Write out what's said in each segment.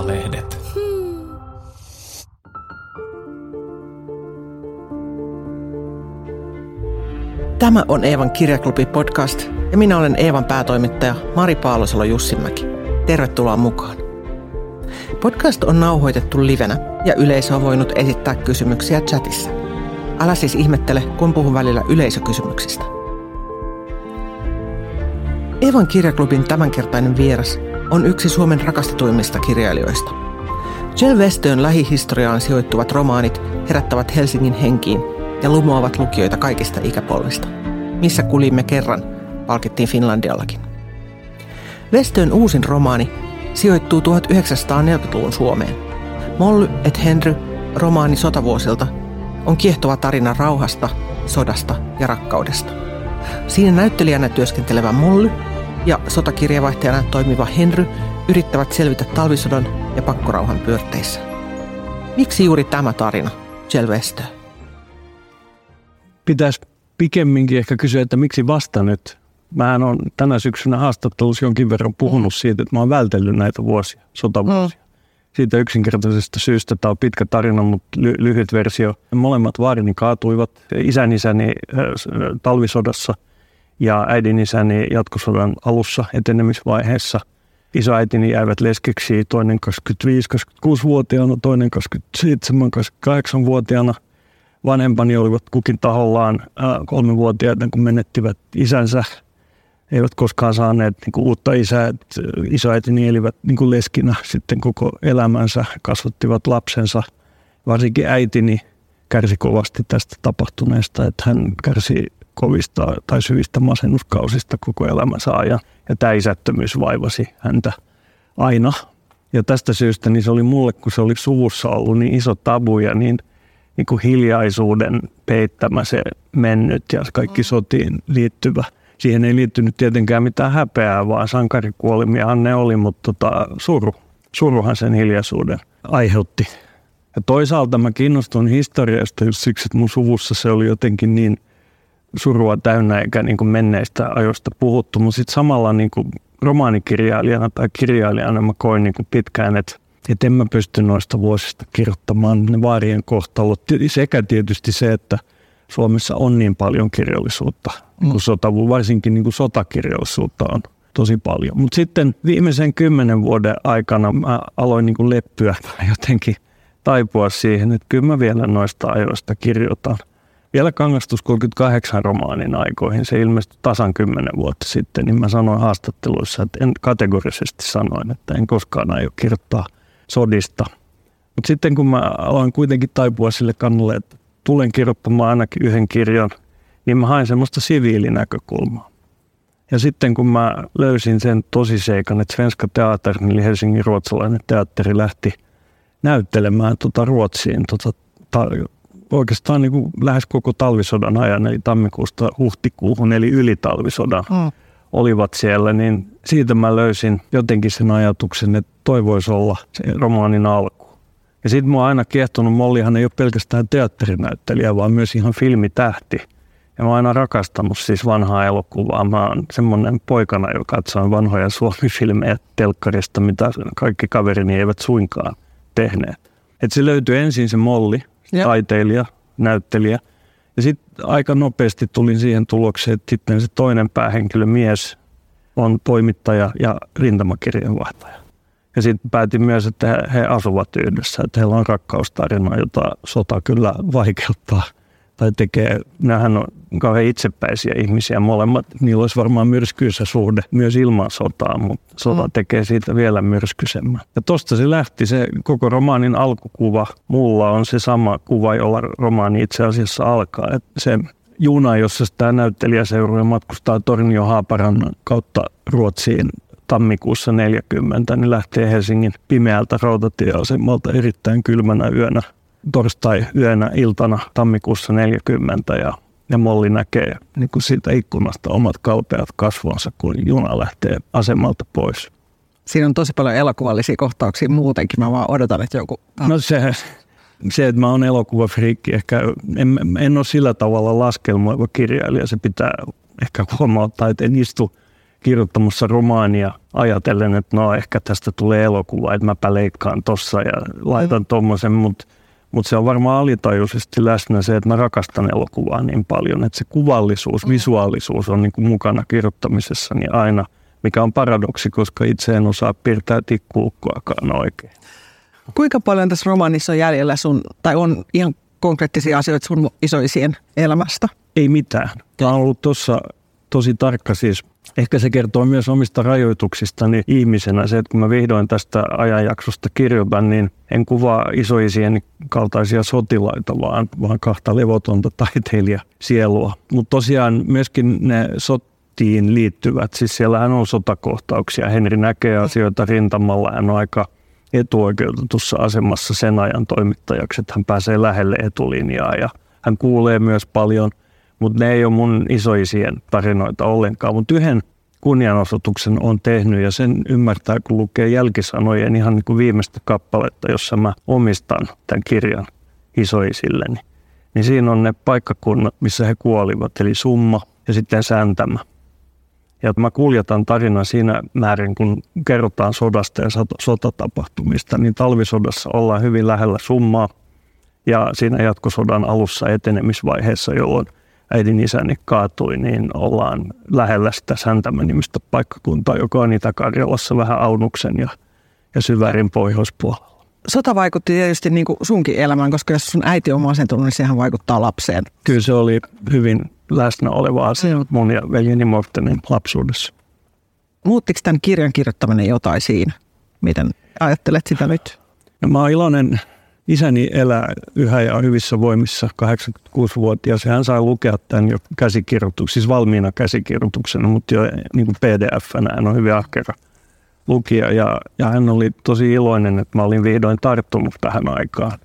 Maalehdet. Tämä on Eevan kirjaklubi podcast ja minä olen Eevan päätoimittaja Mari Paalosalo Jussimäki. Tervetuloa mukaan. Podcast on nauhoitettu livenä ja yleisö on voinut esittää kysymyksiä chatissa. Älä siis ihmettele, kun puhun välillä yleisökysymyksistä. Eevan kirjaklubin tämänkertainen vieras on yksi Suomen rakastetuimmista kirjailijoista. Jill Westön lähihistoriaan sijoittuvat romaanit herättävät Helsingin henkiin ja lumoavat lukijoita kaikista ikäpolvista. Missä kulimme kerran, palkittiin Finlandiallakin. Westön uusin romaani sijoittuu 1940-luvun Suomeen. Molly et Henry, romaani sotavuosilta, on kiehtova tarina rauhasta, sodasta ja rakkaudesta. Siinä näyttelijänä työskentelevä Molly ja sotakirjavaihtajana toimiva Henry yrittävät selvitä talvisodan ja pakkorauhan pyörteissä. Miksi juuri tämä tarina, Jill Westö? Pitäisi pikemminkin ehkä kysyä, että miksi vasta nyt? Mä on tänä syksynä haastattelussa jonkin verran puhunut siitä, että mä oon vältellyt näitä vuosia, sotavuosia. Mm. Siitä yksinkertaisesta syystä tämä on pitkä tarina, mutta ly- lyhyt versio. Molemmat vaarini kaatuivat isän isäni talvisodassa ja äidin isäni jatkosodan alussa etenemisvaiheessa. Isoäitini jäivät leskeksi toinen 25-26-vuotiaana, toinen 27-28-vuotiaana – vanhempani olivat kukin tahollaan kolmivuotiaita, kun menettivät isänsä. Eivät koskaan saaneet niin kuin uutta isää. Isoäitini elivät niin kuin leskinä sitten koko elämänsä, kasvattivat lapsensa. Varsinkin äitini kärsi kovasti tästä tapahtuneesta, että hän kärsi kovista tai syvistä masennuskausista koko elämänsä ajan. Ja tämä isättömyys vaivasi häntä aina. Ja tästä syystä niin se oli mulle, kun se oli suvussa ollut niin iso tabu ja niin – niin kuin hiljaisuuden peittämä se mennyt ja kaikki mm. sotiin liittyvä. Siihen ei liittynyt tietenkään mitään häpeää, vaan sankarikuolimiahan ne oli, mutta tota, suru. Suruhan sen hiljaisuuden aiheutti. Ja toisaalta mä kiinnostun historiasta just siksi, että mun suvussa se oli jotenkin niin surua täynnä eikä niin kuin menneistä ajoista puhuttu. Mutta sitten samalla niin kuin romaanikirjailijana tai kirjailijana mä koin niin kuin pitkään, että että en mä pysty noista vuosista kirjoittamaan ne vaarien kohtalot. Sekä tietysti se, että Suomessa on niin paljon kirjallisuutta, mm. kun sota, varsinkin niin kuin sotakirjallisuutta on tosi paljon. Mutta sitten viimeisen kymmenen vuoden aikana mä aloin niin kuin leppyä jotenkin taipua siihen, että kyllä mä vielä noista ajoista kirjoitan. Vielä Kangastus 38 romaanin aikoihin, se ilmestyi tasan kymmenen vuotta sitten, niin mä sanoin haastatteluissa, että en kategorisesti sanoin, että en koskaan aio kirjoittaa – sodista. Mutta sitten kun mä aloin kuitenkin taipua sille kannalle, että tulen kirjoittamaan ainakin yhden kirjan, niin mä hain semmoista siviilinäkökulmaa. Ja sitten kun mä löysin sen tosiseikan, että Svenska Teater, eli Helsingin ruotsalainen teatteri, lähti näyttelemään tuota Ruotsiin tuota, ta, oikeastaan niin kuin lähes koko talvisodan ajan, eli tammikuusta huhtikuuhun, eli yli talvisodan. Mm olivat siellä, niin siitä mä löysin jotenkin sen ajatuksen, että toi voisi olla se romaanin alku. Ja sitten mua aina kiehtonut, Mollihan ei ole pelkästään teatterinäyttelijä, vaan myös ihan filmitähti. Ja mä oon aina rakastanut siis vanhaa elokuvaa. Mä oon semmoinen poikana, joka katsoo vanhoja suomifilmejä telkkarista, mitä kaikki kaverini eivät suinkaan tehneet. Et se löytyi ensin se Molli, ja. taiteilija, näyttelijä – ja sitten aika nopeasti tulin siihen tulokseen, että sitten se toinen päähenkilö mies on toimittaja ja rintamakirjanvaihtaja. Ja sitten päätin myös, että he, he asuvat yhdessä, että heillä on rakkaustarina, jota sota kyllä vaikeuttaa tai tekee. Nämähän on kauhean itsepäisiä ihmisiä molemmat. Niillä olisi varmaan myrskyisä suhde myös ilman sotaa, mutta sota mm. tekee siitä vielä myrskysemmän. Ja tosta se lähti, se koko romaanin alkukuva mulla on se sama kuva, jolla romaani itse asiassa alkaa. Et se juna, jossa tämä näyttelijä seuraa matkustaa Tornio Haaparannan kautta Ruotsiin tammikuussa 40, niin lähtee Helsingin pimeältä rautatieasemalta erittäin kylmänä yönä torstai-yönä iltana tammikuussa 40 ja, ja Molli näkee niin kuin siitä ikkunasta omat kaupeat kasvonsa, kun juna lähtee asemalta pois. Siinä on tosi paljon elokuvallisia kohtauksia muutenkin. Mä vaan odotan, että joku... No se, se että mä oon elokuvafriikki, ehkä en, en ole sillä tavalla laskelmoiva kirjailija. Se pitää ehkä huomauttaa, että en istu kirjoittamassa romaania ajatellen, että no ehkä tästä tulee elokuva, että mäpä leikkaan tossa ja laitan mm. tommosen, mutta mutta se on varmaan alitajuisesti läsnä se, että mä rakastan elokuvaa niin paljon, että se kuvallisuus, mm. visuaalisuus on niin kuin mukana kirjoittamisessa niin aina, mikä on paradoksi, koska itse en osaa piirtää tikkuukkoakaan oikein. Kuinka paljon tässä romaanissa on jäljellä sun, tai on ihan konkreettisia asioita sun isoisien elämästä? Ei mitään. Tämä on ollut tuossa tosi tarkka siis. Ehkä se kertoo myös omista rajoituksistani ihmisenä. Se, että kun mä vihdoin tästä ajanjaksosta kirjoitan, niin en kuvaa isoisien kaltaisia sotilaita, vaan, vaan kahta levotonta taiteilijasielua. Mutta tosiaan myöskin ne sotiin liittyvät, siis siellähän on sotakohtauksia. Henri näkee asioita rintamalla, hän on aika etuoikeutetussa asemassa sen ajan toimittajaksi, että hän pääsee lähelle etulinjaa ja hän kuulee myös paljon – mutta ne ei ole mun isoisien tarinoita ollenkaan. Mutta yhden kunnianosoituksen on tehnyt ja sen ymmärtää, kun lukee jälkisanojen ihan niin kuin viimeistä kappaletta, jossa mä omistan tämän kirjan isoisilleni. Niin siinä on ne paikkakunnat, missä he kuolivat, eli Summa ja sitten Säntämä. Ja mä kuljetan tarinan siinä määrin, kun kerrotaan sodasta ja sotatapahtumista, niin talvisodassa ollaan hyvin lähellä summaa. Ja siinä jatkosodan alussa etenemisvaiheessa, jolloin äidin isäni kaatui, niin ollaan lähellä sitä Säntämä-nimistä paikkakuntaa, joka on Itä-Karjalassa vähän Aunuksen ja, ja Syvärin pohjoispuolella. Sota vaikutti tietysti niin kuin sunkin elämään, koska jos sun äiti on masentunut, niin sehän vaikuttaa lapseen. Kyllä se oli hyvin läsnä oleva asia mm. mun ja veljeni Mortenin lapsuudessa. Muuttiko tämän kirjan kirjoittaminen jotain siinä? Miten ajattelet sitä nyt? No, mä oon iloinen isäni elää yhä ja hyvissä voimissa 86-vuotias. Hän sai lukea tämän jo käsikirjoituksen, siis valmiina käsikirjoituksena, mutta jo niin kuin pdf-nä. Hän on hyvin ahkera lukija ja, ja hän oli tosi iloinen, että mä olin vihdoin tarttunut tähän aikaan.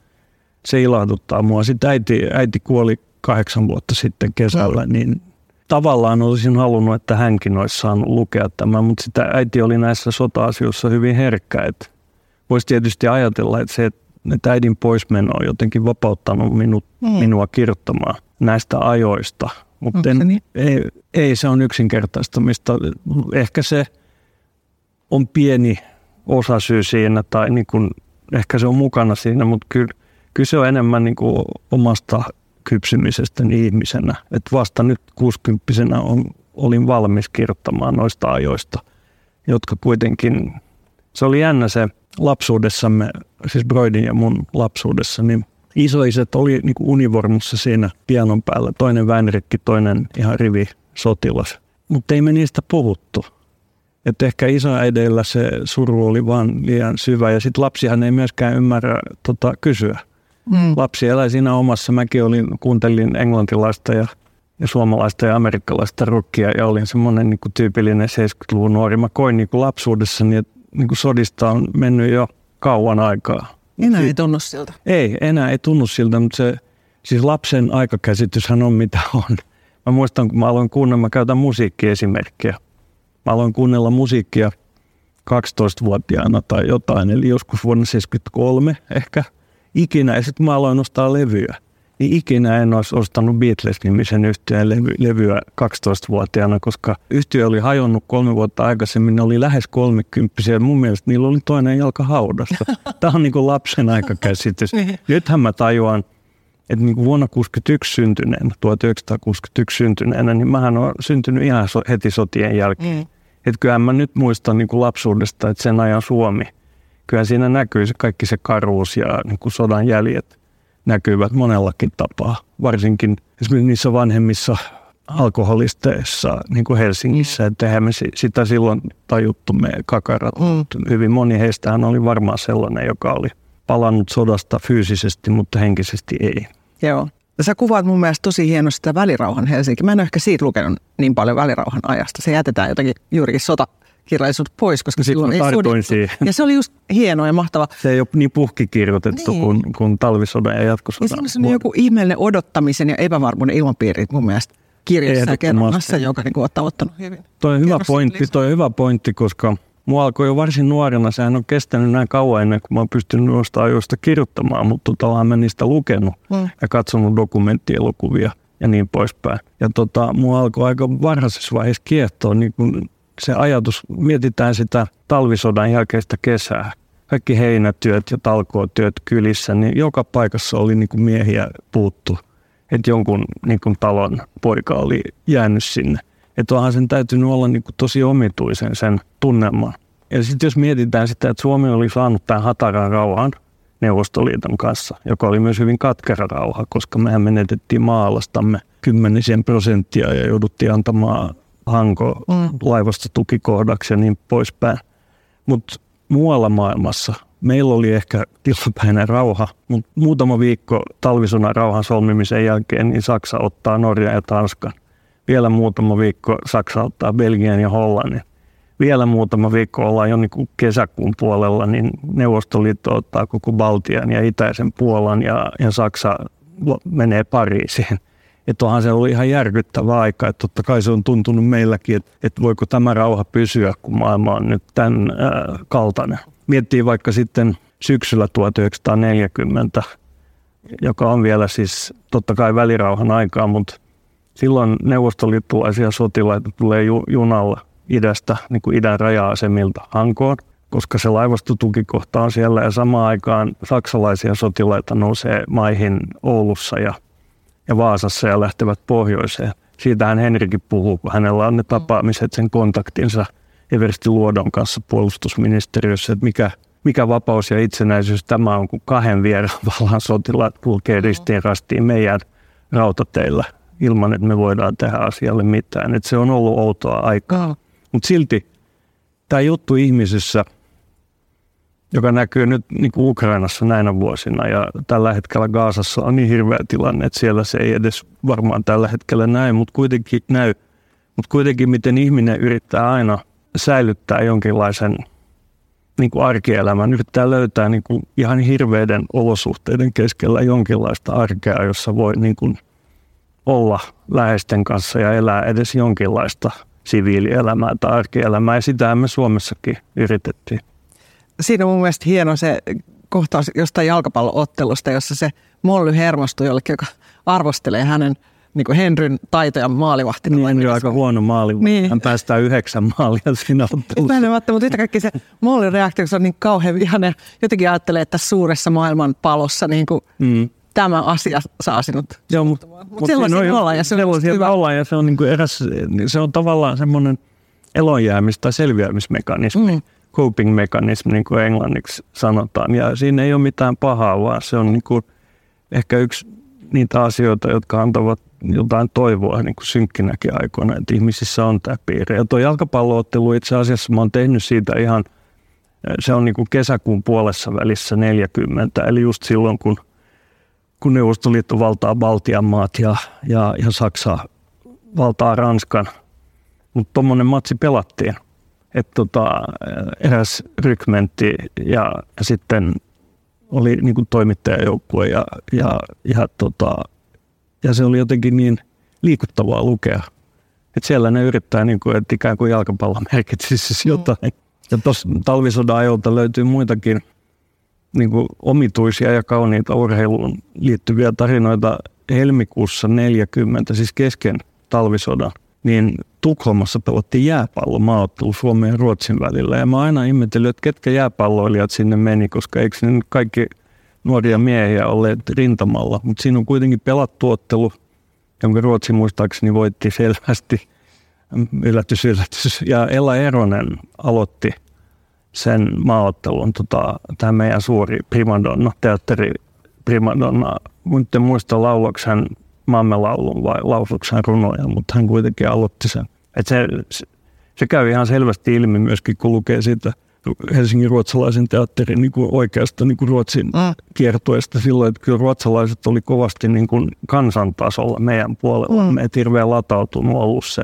Se ilahduttaa mua. Sitten äiti, äiti kuoli kahdeksan vuotta sitten kesällä, niin tavallaan olisin halunnut, että hänkin olisi saanut lukea tämän, mutta sitä äiti oli näissä sota-asioissa hyvin herkkä. Että voisi tietysti ajatella, että se, että että äidin poismeno on jotenkin vapauttanut minut, mm. minua kirjoittamaan näistä ajoista. Mutta niin? ei, ei se on yksinkertaistamista. Ehkä se on pieni osa syy siinä tai niin kuin, ehkä se on mukana siinä, mutta kyllä, kyllä se on enemmän niin kuin omasta kypsymisestä ihmisenä. Että vasta nyt 60 on, olin valmis kirjoittamaan noista ajoista, jotka kuitenkin, se oli jännä se lapsuudessamme, siis Broidin ja mun lapsuudessa, niin isoiset oli niin kuin univormussa siinä pianon päällä. Toinen vänrikki, toinen ihan rivi sotilas. Mutta ei me niistä puhuttu. Että ehkä isoäideillä se suru oli vaan liian syvä ja sitten lapsihan ei myöskään ymmärrä tota, kysyä. Mm. Lapsi elää siinä omassa. Mäkin olin, kuuntelin englantilaista ja, ja suomalaista ja amerikkalaista rockia ja olin semmoinen niin tyypillinen 70-luvun nuori. Mä koin niin lapsuudessani, että niin kuin sodista on mennyt jo kauan aikaa. Enää ei tunnu siltä. Ei, enää ei tunnu siltä, mutta se, siis lapsen aikakäsityshän on mitä on. Mä muistan, kun mä aloin kuunnella, mä käytän musiikkiesimerkkiä. Mä aloin kuunnella musiikkia 12-vuotiaana tai jotain, eli joskus vuonna 73 ehkä ikinä. Ja sitten mä aloin ostaa levyjä niin ikinä en olisi ostanut Beatles-nimisen yhtiön levy, levyä 12-vuotiaana, koska yhtiö oli hajonnut kolme vuotta aikaisemmin, ne oli lähes kolmekymppisiä mun mielestä niillä oli toinen jalka haudassa. Tämä on niin kuin lapsen aikakäsitys. Niin. Nythän mä tajuan, että niin kuin vuonna 61 syntyneenä, 1961 syntyneenä, niin mähän olen syntynyt ihan heti sotien jälkeen. Mm. Että kyllähän mä nyt muistan niin kuin lapsuudesta, että sen ajan Suomi, kyllä siinä näkyy se kaikki se karuus ja niin kuin sodan jäljet näkyvät monellakin tapaa, varsinkin esimerkiksi niissä vanhemmissa alkoholisteissa, niin kuin Helsingissä, mm. että eihän me sitä silloin tajuttu me kakarat. Mm. Hyvin moni heistähän oli varmaan sellainen, joka oli palannut sodasta fyysisesti, mutta henkisesti ei. Joo. Sä kuvaat mun mielestä tosi hienosti sitä välirauhan Helsinki. Mä en ole ehkä siitä lukenut niin paljon välirauhan ajasta. Se jätetään jotenkin juurikin sota, kirjallisuus pois, koska Sitten silloin ei sodittu. Ja se oli just hieno ja mahtava. Se ei ole niin puhkikirjoitettu niin. kuin, kuin talvisodan ja jatkosodan. Ja siinä on joku ihmeellinen odottamisen ja epävarmuuden ilmapiiri mun mielestä kirjassa ja kerronnassa, joka niin ottaa ottanut hyvin. Toi on hyvä pointti, toi on hyvä pointti, koska Mua alkoi jo varsin nuorena, sehän on kestänyt näin kauan ennen kuin mä oon pystynyt noista ajoista kirjoittamaan, mutta tavallaan mä niistä lukenut mm. ja katsonut dokumenttielokuvia ja niin poispäin. Ja tota, mua alkoi aika varhaisessa vaiheessa kiehtoa niin kuin se ajatus, mietitään sitä talvisodan jälkeistä kesää, kaikki heinätyöt ja talkootyöt kylissä, niin joka paikassa oli niin kuin miehiä puuttu. Että jonkun niin kuin talon poika oli jäänyt sinne. Että onhan sen täytynyt olla niin kuin tosi omituisen sen tunnelman. Ja sitten jos mietitään sitä, että Suomi oli saanut tämän hataran rauhan Neuvostoliiton kanssa, joka oli myös hyvin katkera rauha, koska mehän menetettiin maalastamme kymmenisen prosenttia ja jouduttiin antamaan hanko mm. laivasta tukikohdaksi ja niin poispäin. Mutta muualla maailmassa meillä oli ehkä tilapäinen rauha, mutta muutama viikko talvisodan rauhan solmimisen jälkeen niin Saksa ottaa Norjan ja Tanskan. Vielä muutama viikko Saksa ottaa Belgian ja Hollannin. Vielä muutama viikko ollaan jo niin kesäkuun puolella, niin Neuvostoliitto ottaa koko Baltian ja itäisen Puolan ja, ja Saksa menee Pariisiin. Että onhan se ollut ihan järkyttävä aika, että totta kai se on tuntunut meilläkin, että, että voiko tämä rauha pysyä, kun maailma on nyt tämän äh, kaltainen. Miettii vaikka sitten syksyllä 1940, joka on vielä siis totta kai välirauhan aikaa, mutta silloin neuvostoliittolaisia sotilaita tulee ju- junalla idästä, niin kuin idän raja-asemilta Hankoon, koska se laivastotukikohta on siellä ja samaan aikaan saksalaisia sotilaita nousee maihin Oulussa ja, ja Vaasassa ja lähtevät pohjoiseen. Siitähän Henrikin puhuu, kun hänellä on ne tapaamiset, sen kontaktinsa Eversti Luodon kanssa puolustusministeriössä, että mikä, mikä vapaus ja itsenäisyys tämä on, kun kahden vieraan vallan sotilaat kulkee ristiin rastiin meidän rautateillä ilman, että me voidaan tehdä asialle mitään. Että se on ollut outoa aikaa. Mutta silti tämä juttu ihmisessä, joka näkyy nyt niin kuin Ukrainassa näinä vuosina ja tällä hetkellä Gaasassa on niin hirveä tilanne, että siellä se ei edes varmaan tällä hetkellä näy, mutta kuitenkin näy. Mutta kuitenkin miten ihminen yrittää aina säilyttää jonkinlaisen niin kuin arkielämän, yrittää löytää niin kuin ihan hirveiden olosuhteiden keskellä jonkinlaista arkea, jossa voi niin kuin olla läheisten kanssa ja elää edes jonkinlaista siviilielämää tai arkielämää, ja sitä me Suomessakin yritettiin. Siinä on mun mielestä hieno se kohtaus jostain jalkapalloottelusta, jossa se Molly hermostuu jollekin, joka arvostelee hänen niin kuin Henryn taitoja maalivahtina. Niin, Henry on aika huono maali. Niin. Hän päästää yhdeksän maalia siinä ottelussa. Mutta yhtä kaikki se Mollin reaktio, se on niin kauhean vihane. Jotenkin ajattelee, että tässä suuressa maailman palossa niin kuin mm tämä asia saa sinut Joo, mutta mut, mut sellaisia no, ollaan ja se on hyvä. Ollaan ja se on, niin kuin eräs, se on tavallaan semmoinen elonjäämis- tai selviämismekanismi, mm. Coping-mekanismi, niin kuin englanniksi sanotaan. Ja siinä ei ole mitään pahaa, vaan se on niin kuin ehkä yksi niitä asioita, jotka antavat jotain toivoa niin kuin synkkinäkin aikoina, että ihmisissä on tämä piirre. Ja tuo jalkapalloottelu itse asiassa, mä oon tehnyt siitä ihan, se on niin kuin kesäkuun puolessa välissä 40, eli just silloin, kun – kun Neuvostoliitto valtaa Baltian maat ja, ja, ja Saksa valtaa Ranskan. Mutta tuommoinen matsi pelattiin. Että tota, eräs rykmentti ja, ja sitten oli niin kuin toimittajajoukkue ja, ja, ja, tota, ja se oli jotenkin niin liikuttavaa lukea. Että siellä ne yrittää, niin kuin, että ikään kuin jalkapallo merkitsisi jotain. Mm. Ja tuossa talvisodan ajolta löytyy muitakin – niin kuin omituisia ja kauniita urheiluun liittyviä tarinoita helmikuussa 40, siis kesken talvisodan, niin Tukholmassa pelattiin jääpallomaaottelu Suomen ja Ruotsin välillä. Ja mä aina ihmetellyt, että ketkä jääpalloilijat sinne meni, koska eikö ne kaikki nuoria miehiä olleet rintamalla. Mutta siinä on kuitenkin pelattu ottelu, jonka Ruotsi muistaakseni voitti selvästi. Yllätys, yllätys. Ja Ella Eronen aloitti – sen maaottelun tota, tämä meidän suuri primadonna, teatteri primadonna. Nyt en muista lauloksi hän maamme laulun vai lausuksi hän runoja, mutta hän kuitenkin aloitti sen. Et se, se, käy ihan selvästi ilmi myöskin, kun lukee siitä Helsingin ruotsalaisen teatterin niin kuin oikeasta niin kuin Ruotsin mm. kiertueesta silloin, että kyllä ruotsalaiset oli kovasti niin kuin kansantasolla meidän puolella. Mm. Me hirveän latautunut ollut se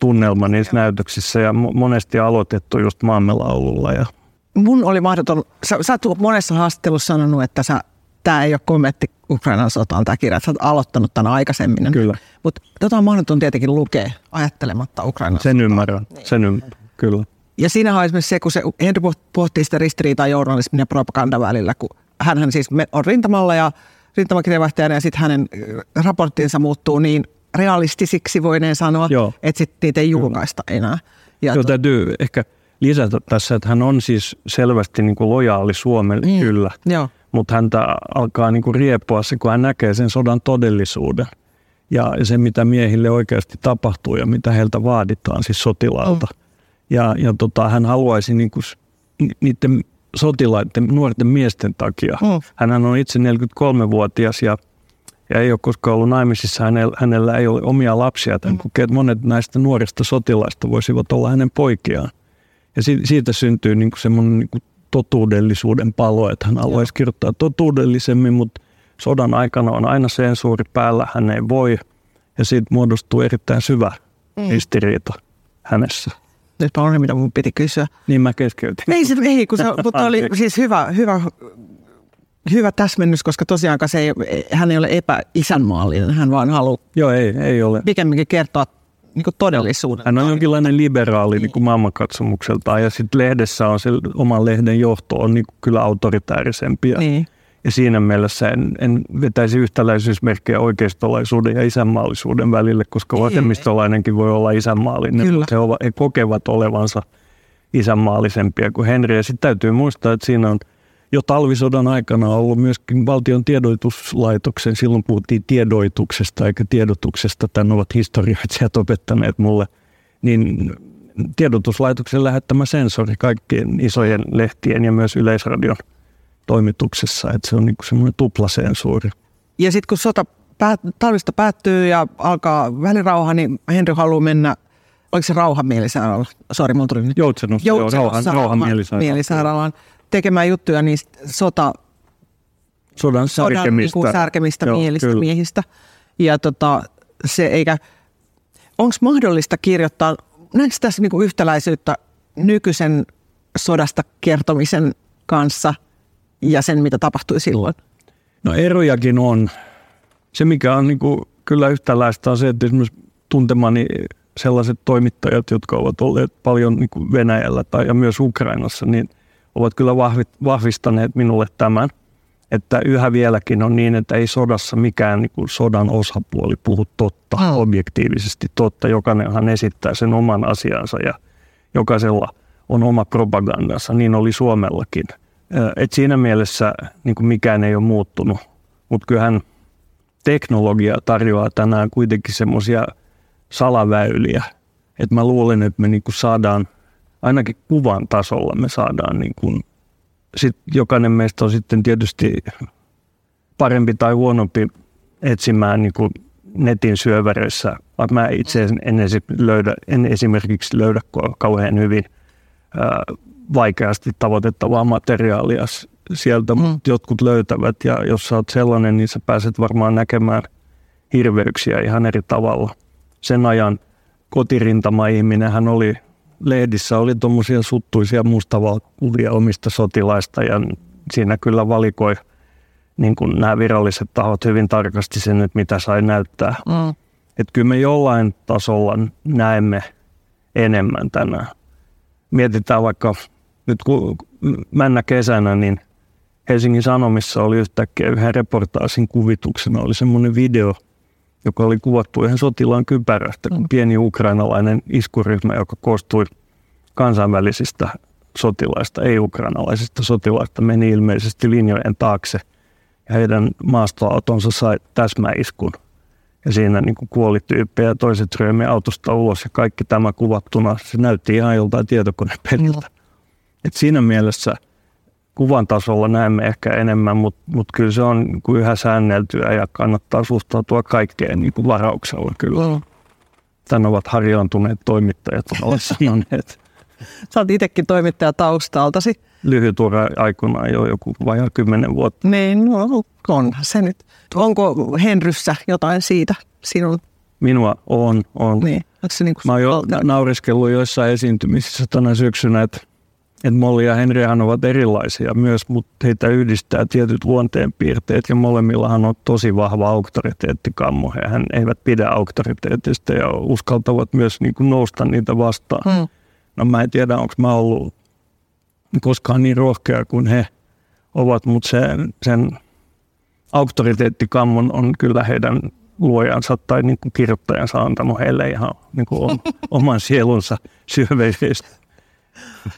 tunnelma niissä näytöksissä ja monesti aloitettu just maamme laululla. Ja. Mun oli mahdoton, sä, sä oot monessa haastattelussa sanonut, että sä tämä ei ole kommentti Ukrainan sotaan tämä kirja, että sä oot aloittanut tämän aikaisemmin. Kyllä. Mutta tota on mahdoton tietenkin lukea ajattelematta Ukrainan Sen sotaan. ymmärrän, niin. sen ymmärrän, kyllä. Ja siinä on esimerkiksi se, kun se Henry pohtii sitä ristiriitaa journalismin ja propagandan välillä, kun hän siis on rintamalla ja rintamakirjavaihtajana ja sitten hänen raporttinsa muuttuu niin realistisiksi voineen sanoa, Joo. että sitten niitä ei julkaista enää. Ja Joo, täytyy ehkä lisätä tässä, että hän on siis selvästi niin kuin lojaali Suomelle mm. kyllä, Joo. mutta häntä alkaa niin kuin riepua se, kun hän näkee sen sodan todellisuuden ja se, mitä miehille oikeasti tapahtuu ja mitä heiltä vaaditaan siis sotilaalta. Mm. Ja, ja tota, hän haluaisi niin kuin, niiden sotilaiden, nuorten miesten takia. Mm. Hän on itse 43-vuotias ja, ja ei ole koskaan ollut naimisissa. Hänellä, hänellä ei ole omia lapsia. Hän mm. kokee, että monet näistä nuorista sotilaista voisivat olla hänen poikiaan. Ja si, siitä syntyy niin semmoinen niin totuudellisuuden palo, että hän haluaisi kirjoittaa totuudellisemmin, mutta sodan aikana on aina sensuuri päällä, hän ei voi. Ja siitä muodostuu erittäin syvä mm. ristiriita hänessä. Nyt on mitä mun piti kysyä. Niin mä keskeytin. Ei, se, ei kun se, mutta oli siis hyvä, hyvä, hyvä täsmennys, koska tosiaan se ei, hän ei ole epäisänmaallinen, hän vaan haluaa Joo, ei, ei ole. pikemminkin kertoa niin kuin todellisuuden. Hän on jonkinlainen liberaali niin kuin maailmankatsomukseltaan ja sitten lehdessä on se oman lehden johto on niin kuin kyllä autoritäärisempi. Niin. Ja siinä mielessä en, en vetäisi yhtäläisyysmerkkejä oikeistolaisuuden ja isänmaallisuuden välille, koska vasemmistolainenkin voi olla isänmaallinen. Kyllä. He, ovat, he kokevat olevansa isänmaallisempia kuin Henri. Ja sitten täytyy muistaa, että siinä on jo talvisodan aikana ollut myöskin valtion tiedotuslaitoksen, silloin puhuttiin tiedoituksesta eikä tiedotuksesta, tämän ovat historioitsijat opettaneet mulle, niin tiedotuslaitoksen lähettämä sensori kaikkien isojen lehtien ja myös yleisradion – toimituksessa, että se on niin semmoinen tuplasensuuri. Ja sitten kun sota päät, talvista päättyy ja alkaa välirauha, niin Henry haluaa mennä, oliko se rauhanmielisairaala? Sori, mulla tuli nyt. Joutsenus, joo, rauhan, rauhanmielisairaalaan. Tekemään juttuja niistä sota, sodan särkemistä, sodan, niin särkemistä joo, miehistä, miehistä. Ja tota, se eikä, onko mahdollista kirjoittaa, näetkö tässä niin yhtäläisyyttä nykyisen sodasta kertomisen kanssa – ja sen, mitä tapahtui silloin? No erojakin on. Se, mikä on niin kuin, kyllä yhtäläistä on se, että esimerkiksi tuntemani sellaiset toimittajat, jotka ovat olleet paljon niin kuin Venäjällä tai ja myös Ukrainassa, niin ovat kyllä vahvistaneet minulle tämän, että yhä vieläkin on niin, että ei sodassa mikään niin kuin sodan osapuoli puhu totta, oh. objektiivisesti totta. Jokainenhan esittää sen oman asiansa ja jokaisella on oma propagandansa. Niin oli Suomellakin – et siinä mielessä niin kuin mikään ei ole muuttunut, mutta kyllähän teknologia tarjoaa tänään kuitenkin semmoisia salaväyliä, että mä luulen, että me niin kuin saadaan ainakin kuvan tasolla me saadaan niin kuin, sit jokainen meistä on sitten tietysti parempi tai huonompi etsimään niin kuin netin syövereissä. Mä itse en, löydä, en esimerkiksi löydä kauhean hyvin vaikeasti tavoitettavaa materiaalia sieltä, mm. jotkut löytävät ja jos sä oot sellainen, niin sä pääset varmaan näkemään hirveyksiä ihan eri tavalla. Sen ajan kotirintama-ihminen hän oli, lehdissä oli tuommoisia suttuisia mustavalkuvia omista sotilaista ja siinä kyllä valikoi niin kuin nämä viralliset tahot hyvin tarkasti sen, että mitä sai näyttää. Mm. Että kyllä me jollain tasolla näemme enemmän tänään. Mietitään vaikka nyt kun männä kesänä, niin Helsingin Sanomissa oli yhtäkkiä yhden reportaasin kuvituksena oli semmoinen video, joka oli kuvattu ihan sotilaan kypärästä, kun pieni ukrainalainen iskuryhmä, joka koostui kansainvälisistä sotilaista, ei-ukrainalaisista sotilaista, meni ilmeisesti linjojen taakse ja heidän maastoautonsa sai täsmäiskun. Ja siinä niin kuin kuoli tyyppejä ja toiset ryömi autosta ulos ja kaikki tämä kuvattuna, se näytti ihan joltain tietokonepeliltä. Mm. Et siinä mielessä kuvan tasolla näemme ehkä enemmän, mutta mut kyllä se on niin kuin yhä säänneltyä ja kannattaa suhtautua kaikkeen niin kuin varauksella kyllä. Tän ovat harjaantuneet toimittajat ovat sanoneet. Sä oot itsekin toimittaja taustaltasi. Lyhyt ura aikana jo joku vajaa kymmenen vuotta. Niin, no on se nyt. Onko Henryssä jotain siitä sinun? Minua on, on. Niin. se niin kuin Mä oon jo nauriskellut joissain esiintymisissä tänä syksynä, että että Molly ja Henrihan ovat erilaisia myös, mutta heitä yhdistää tietyt luonteenpiirteet ja molemmillahan on tosi vahva auktoriteettikammo. Hän eivät pidä auktoriteetista ja uskaltavat myös niin kuin nousta niitä vastaan. Hmm. No mä en tiedä, onko mä ollut koskaan niin rohkea kuin he ovat, mutta sen, sen auktoriteettikammon on kyllä heidän luojansa tai niin kuin kirjoittajansa antanut heille ihan niin kuin oman sielunsa syöveisistä.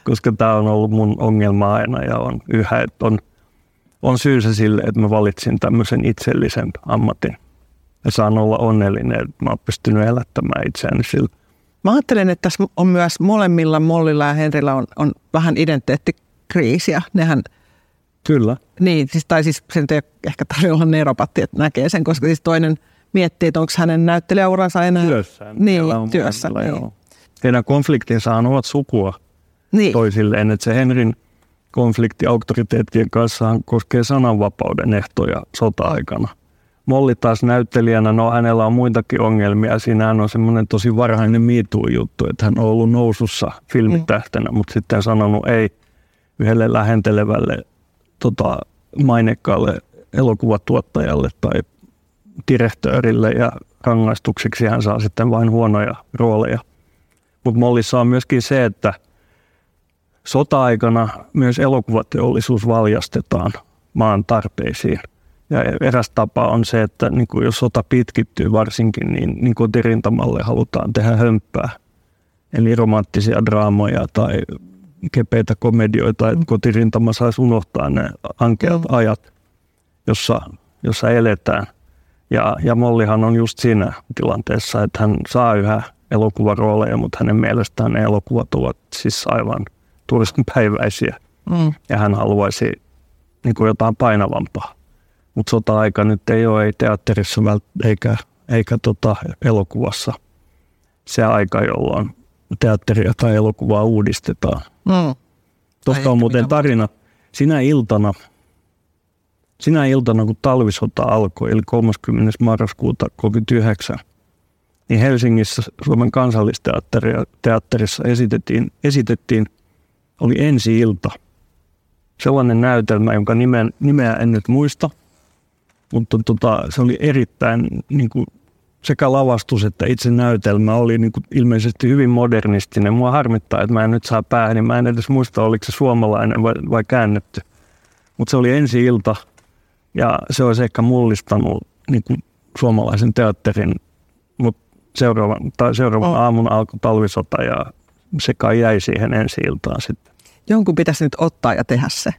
Koska tämä on ollut mun ongelma aina ja on yhä, että on, on syynsä sille, että mä valitsin tämmöisen itsellisen ammatin. Ja saan olla onnellinen, että mä oon pystynyt elättämään itseäni sillä. Mä ajattelen, että tässä on myös molemmilla, Mollilla ja Henrillä on, on vähän identiteettikriisiä. Nehän Kyllä. Niin, siis, tai siis sen ei ehkä tarvitse olla neuropatti, että näkee sen, koska siis toinen miettii, että onko hänen näyttelijäuransa enää... Työssään. Niin, työssä. Niin. Heidän konfliktinsa ovat sukua niin. toisilleen, että se Henrin konflikti auktoriteettien kanssa koskee sananvapauden ehtoja sota-aikana. Molli taas näyttelijänä, no hänellä on muitakin ongelmia. Siinä on semmoinen tosi varhainen miituu-juttu, että hän on ollut nousussa filmitähtenä, mm. mutta sitten sanonut ei yhdelle lähentelevälle tota, mainekkaalle elokuvatuottajalle tai direktöörille ja rangaistukseksi hän saa sitten vain huonoja rooleja. Mutta Mollissa on myöskin se, että sota-aikana myös elokuvateollisuus valjastetaan maan tarpeisiin. Ja eräs tapa on se, että niin kuin jos sota pitkittyy varsinkin, niin, niin kotirintamalle halutaan tehdä hömppää. Eli romanttisia draamoja tai kepeitä komedioita, että kotirintama saisi unohtaa ne ankeat mm. ajat, jossa, jossa eletään. Ja, ja Mollihan on just siinä tilanteessa, että hän saa yhä elokuvarooleja, mutta hänen mielestään ne elokuvat ovat siis aivan päiväisiä. Mm. Ja hän haluaisi niin kuin jotain painavampaa. Mutta sota-aika nyt ei ole ei teatterissa eikä, eikä tota elokuvassa se aika, jolloin teatteria tai elokuvaa uudistetaan. Mm. Tuosta on muuten tarina. Sinä iltana, sinä iltana, kun talvisota alkoi, eli 30. marraskuuta 1939, niin Helsingissä Suomen kansallisteatterissa esitettiin, esitettiin, oli ensi ilta. Sellainen näytelmä, jonka nimen, nimeä en nyt muista, mutta tota, se oli erittäin niin kuin, sekä lavastus että itse näytelmä oli niin kuin ilmeisesti hyvin modernistinen. Mua harmittaa, että mä en nyt saa päähän, niin mä en edes muista, oliko se suomalainen vai, vai käännetty. Mutta se oli ensi ilta ja se olisi ehkä mullistanut niin kuin suomalaisen teatterin, mutta seuraavan, tai seuraavan oh. aamun alkoi talvisota ja se kai jäi siihen ensi iltaan sitten. Jonkun pitäisi nyt ottaa ja tehdä se.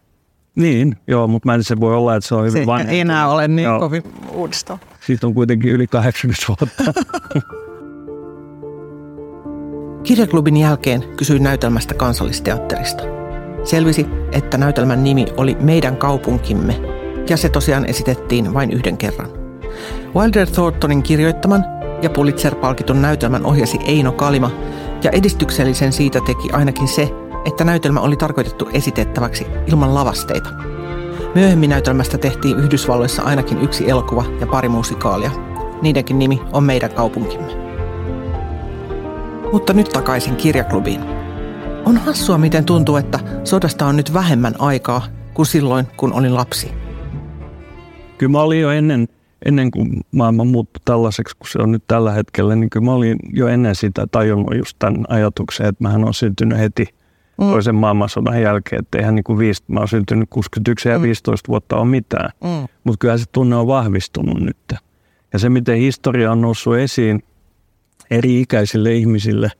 Niin, joo, mutta mä en se voi olla, että se on hyvin vanha. ei enää ole niin joo. kovin uudistava. Siitä on kuitenkin yli 80 vuotta. Kirjaklubin jälkeen kysyin näytelmästä kansallisteatterista. Selvisi, että näytelmän nimi oli Meidän kaupunkimme, ja se tosiaan esitettiin vain yhden kerran. Wilder Thorntonin kirjoittaman ja Pulitzer-palkitun näytelmän ohjasi Eino Kalima, ja edistyksellisen siitä teki ainakin se, että näytelmä oli tarkoitettu esitettäväksi ilman lavasteita. Myöhemmin näytelmästä tehtiin Yhdysvalloissa ainakin yksi elokuva ja pari musikaalia. Niidenkin nimi on Meidän kaupunkimme. Mutta nyt takaisin kirjaklubiin. On hassua, miten tuntuu, että sodasta on nyt vähemmän aikaa kuin silloin, kun olin lapsi. Kyllä mä olin jo ennen, ennen kuin maailma muuttui tällaiseksi, kun se on nyt tällä hetkellä, niin kyllä mä olin jo ennen sitä tajunnut just tämän ajatuksen, että mähän on syntynyt heti – mm. toisen maailmansodan jälkeen, että eihän niin kuin viisi, mä oon syntynyt 61 ja 15 mm. vuotta on mitään. Mm. Mutta kyllä se tunne on vahvistunut nyt. Ja se, miten historia on noussut esiin eri ikäisille ihmisille,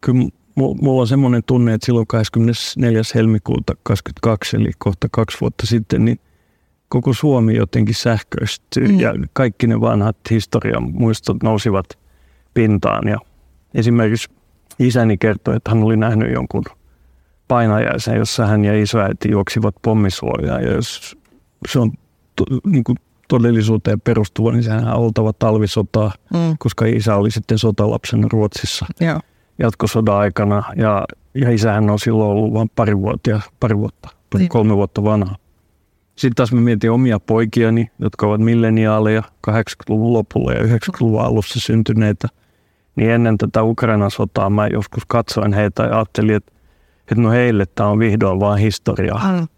kyllä mulla on semmoinen tunne, että silloin 24. helmikuuta 22, eli kohta kaksi vuotta sitten, niin koko Suomi jotenkin sähköistyy mm. ja kaikki ne vanhat historian muistot nousivat pintaan. Ja esimerkiksi isäni kertoi, että hän oli nähnyt jonkun painajaisen, jossa hän ja isoäiti juoksivat pommisuojaa. Ja jos se on to, niin kuin todellisuuteen perustuva, niin sehän on oltava talvisotaa, mm. koska isä oli sitten sotalapsena Ruotsissa Joo. jatkosodan aikana. Ja, ja isähän on silloin ollut vain pari vuotta, pari vuotta niin. kolme vuotta vanha. Sitten taas mä mietin omia poikiani, jotka ovat milleniaaleja 80-luvun lopulla ja 90-luvun alussa syntyneitä. Niin ennen tätä Ukrainan sotaa mä joskus katsoin heitä ja ajattelin, että että no heille tämä on vihdoin vaan historiaa. Mm.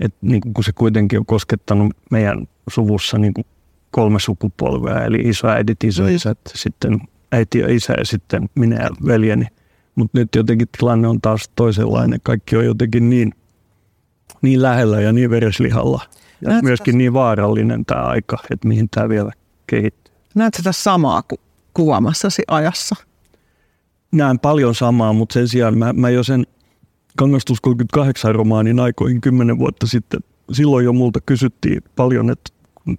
Et niin kun se kuitenkin on koskettanut meidän suvussa niin kuin kolme sukupolvea, eli isoäidit, isoisät, mm. sitten äiti ja isä ja sitten minä ja veljeni. Mutta nyt jotenkin tilanne on taas toisenlainen. Kaikki on jotenkin niin, niin lähellä ja niin vereslihalla. Ja Näet myöskin niin vaarallinen tämä aika, että mihin tämä vielä kehittyy. Näet sitä samaa ku- kuvaamassasi ajassa? Näen paljon samaa, mutta sen sijaan mä, mä jo sen Kangastus 38 romaanin aikoihin kymmenen vuotta sitten, silloin jo multa kysyttiin paljon, että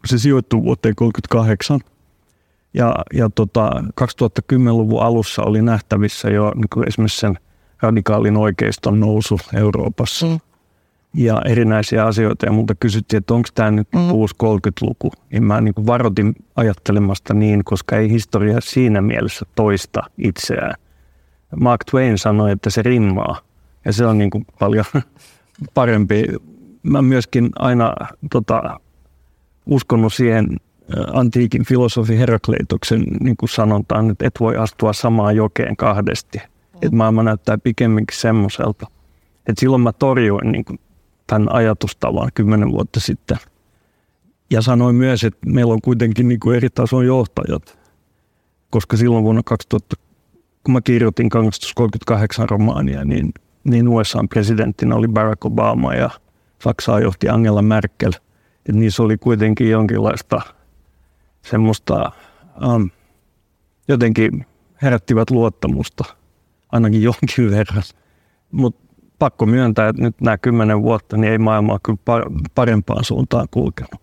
se sijoittuu vuoteen 38. Ja, ja tota, 2010-luvun alussa oli nähtävissä jo niin esimerkiksi sen radikaalin oikeiston nousu Euroopassa. Mm. Ja erinäisiä asioita. Ja multa kysyttiin, että onko tämä nyt mm. uusi 30-luku. Ja mä niin varoitin ajattelemasta niin, koska ei historia siinä mielessä toista itseään. Mark Twain sanoi, että se rimmaa. Ja se on niin kuin paljon parempi. Mä myöskin aina tota, uskonut siihen antiikin filosofi Herakleitoksen niin kuin sanontaan, että et voi astua samaan jokeen kahdesti. Mm. Että maailma näyttää pikemminkin semmoiselta. Että silloin mä torjuin niin kuin tämän ajatustavan kymmenen vuotta sitten. Ja sanoin myös, että meillä on kuitenkin niin kuin eri tason johtajat. Koska silloin vuonna 2000, kun mä kirjoitin Kangastus 38 romaania, niin, niin USA presidenttinä oli Barack Obama ja Saksaa johti Angela Merkel. Että niissä oli kuitenkin jonkinlaista – semmoista um, jotenkin herättivät luottamusta ainakin jonkin verran. Mutta pakko myöntää, että nyt nämä kymmenen vuotta niin ei maailmaa kyllä parempaan suuntaan kulkenut.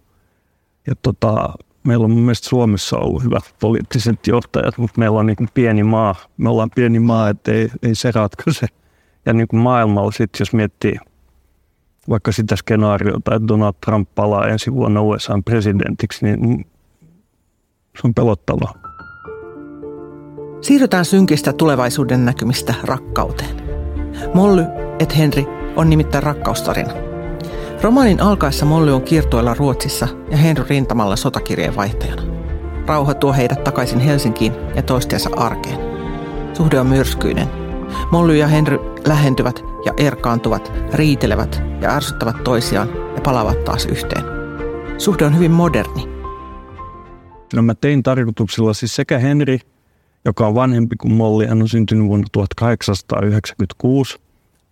Ja tota, meillä on mun mielestä Suomessa ollut hyvät poliittiset johtajat, mutta meillä on niin pieni maa. Me ollaan pieni maa, että ei, ei se ratkaise. Ja niin kuin maailmalla sitten, jos miettii vaikka sitä skenaariota, että Donald Trump palaa ensi vuonna USA presidentiksi, niin se on pelottavaa. Siirrytään synkistä tulevaisuuden näkymistä rakkauteen. Molly et Henry on nimittäin rakkaustarina. Romaanin alkaessa Molly on kiertoilla Ruotsissa ja Henry rintamalla sotakirjeen vaihtajana. Rauha tuo heidät takaisin Helsinkiin ja toistensa arkeen. Suhde on myrskyinen. Molly ja Henry lähentyvät ja erkaantuvat, riitelevät ja ärsyttävät toisiaan ja palaavat taas yhteen. Suhde on hyvin moderni – No mä tein tarkoituksella siis sekä Henri, joka on vanhempi kuin Molli, hän on syntynyt vuonna 1896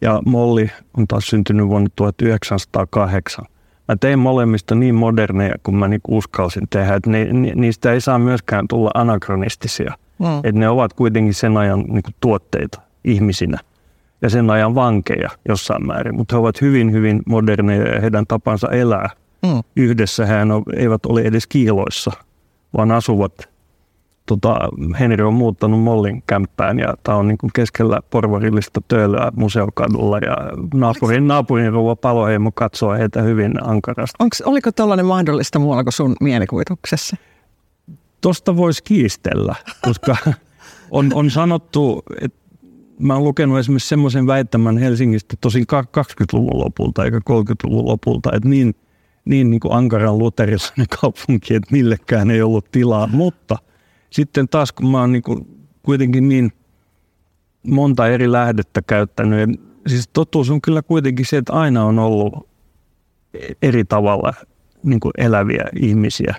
ja Molli on taas syntynyt vuonna 1908. Mä tein molemmista niin moderneja kuin mä niinku uskalsin tehdä, että ne, niistä ei saa myöskään tulla anakronistisia. Mm. Että ne ovat kuitenkin sen ajan niinku tuotteita ihmisinä ja sen ajan vankeja jossain määrin, mutta he ovat hyvin, hyvin moderneja ja heidän tapansa elää mm. yhdessä. He eivät ole edes kiiloissa – vaan asuvat. Tota, Henri on muuttanut Mollin kämppään ja tämä on niin kuin keskellä porvarillista töölöä museokadulla ja naapurin, naapurin rouva Paloheimo katsoo heitä hyvin ankarasti. Onks, oliko tällainen mahdollista muualla kuin sun mielikuvituksessa? Tosta voisi kiistellä, koska on, on sanottu, että mä oon lukenut esimerkiksi semmoisen väittämän Helsingistä tosin 20-luvun lopulta eikä 30-luvun lopulta, että niin – niin, niin kuin ankaran luterilainen kaupunki, että millekään ei ollut tilaa. Mutta sitten taas kun mä oon niin kuin kuitenkin niin monta eri lähdettä käyttänyt, siis totuus on kyllä kuitenkin se, että aina on ollut eri tavalla niin kuin eläviä ihmisiä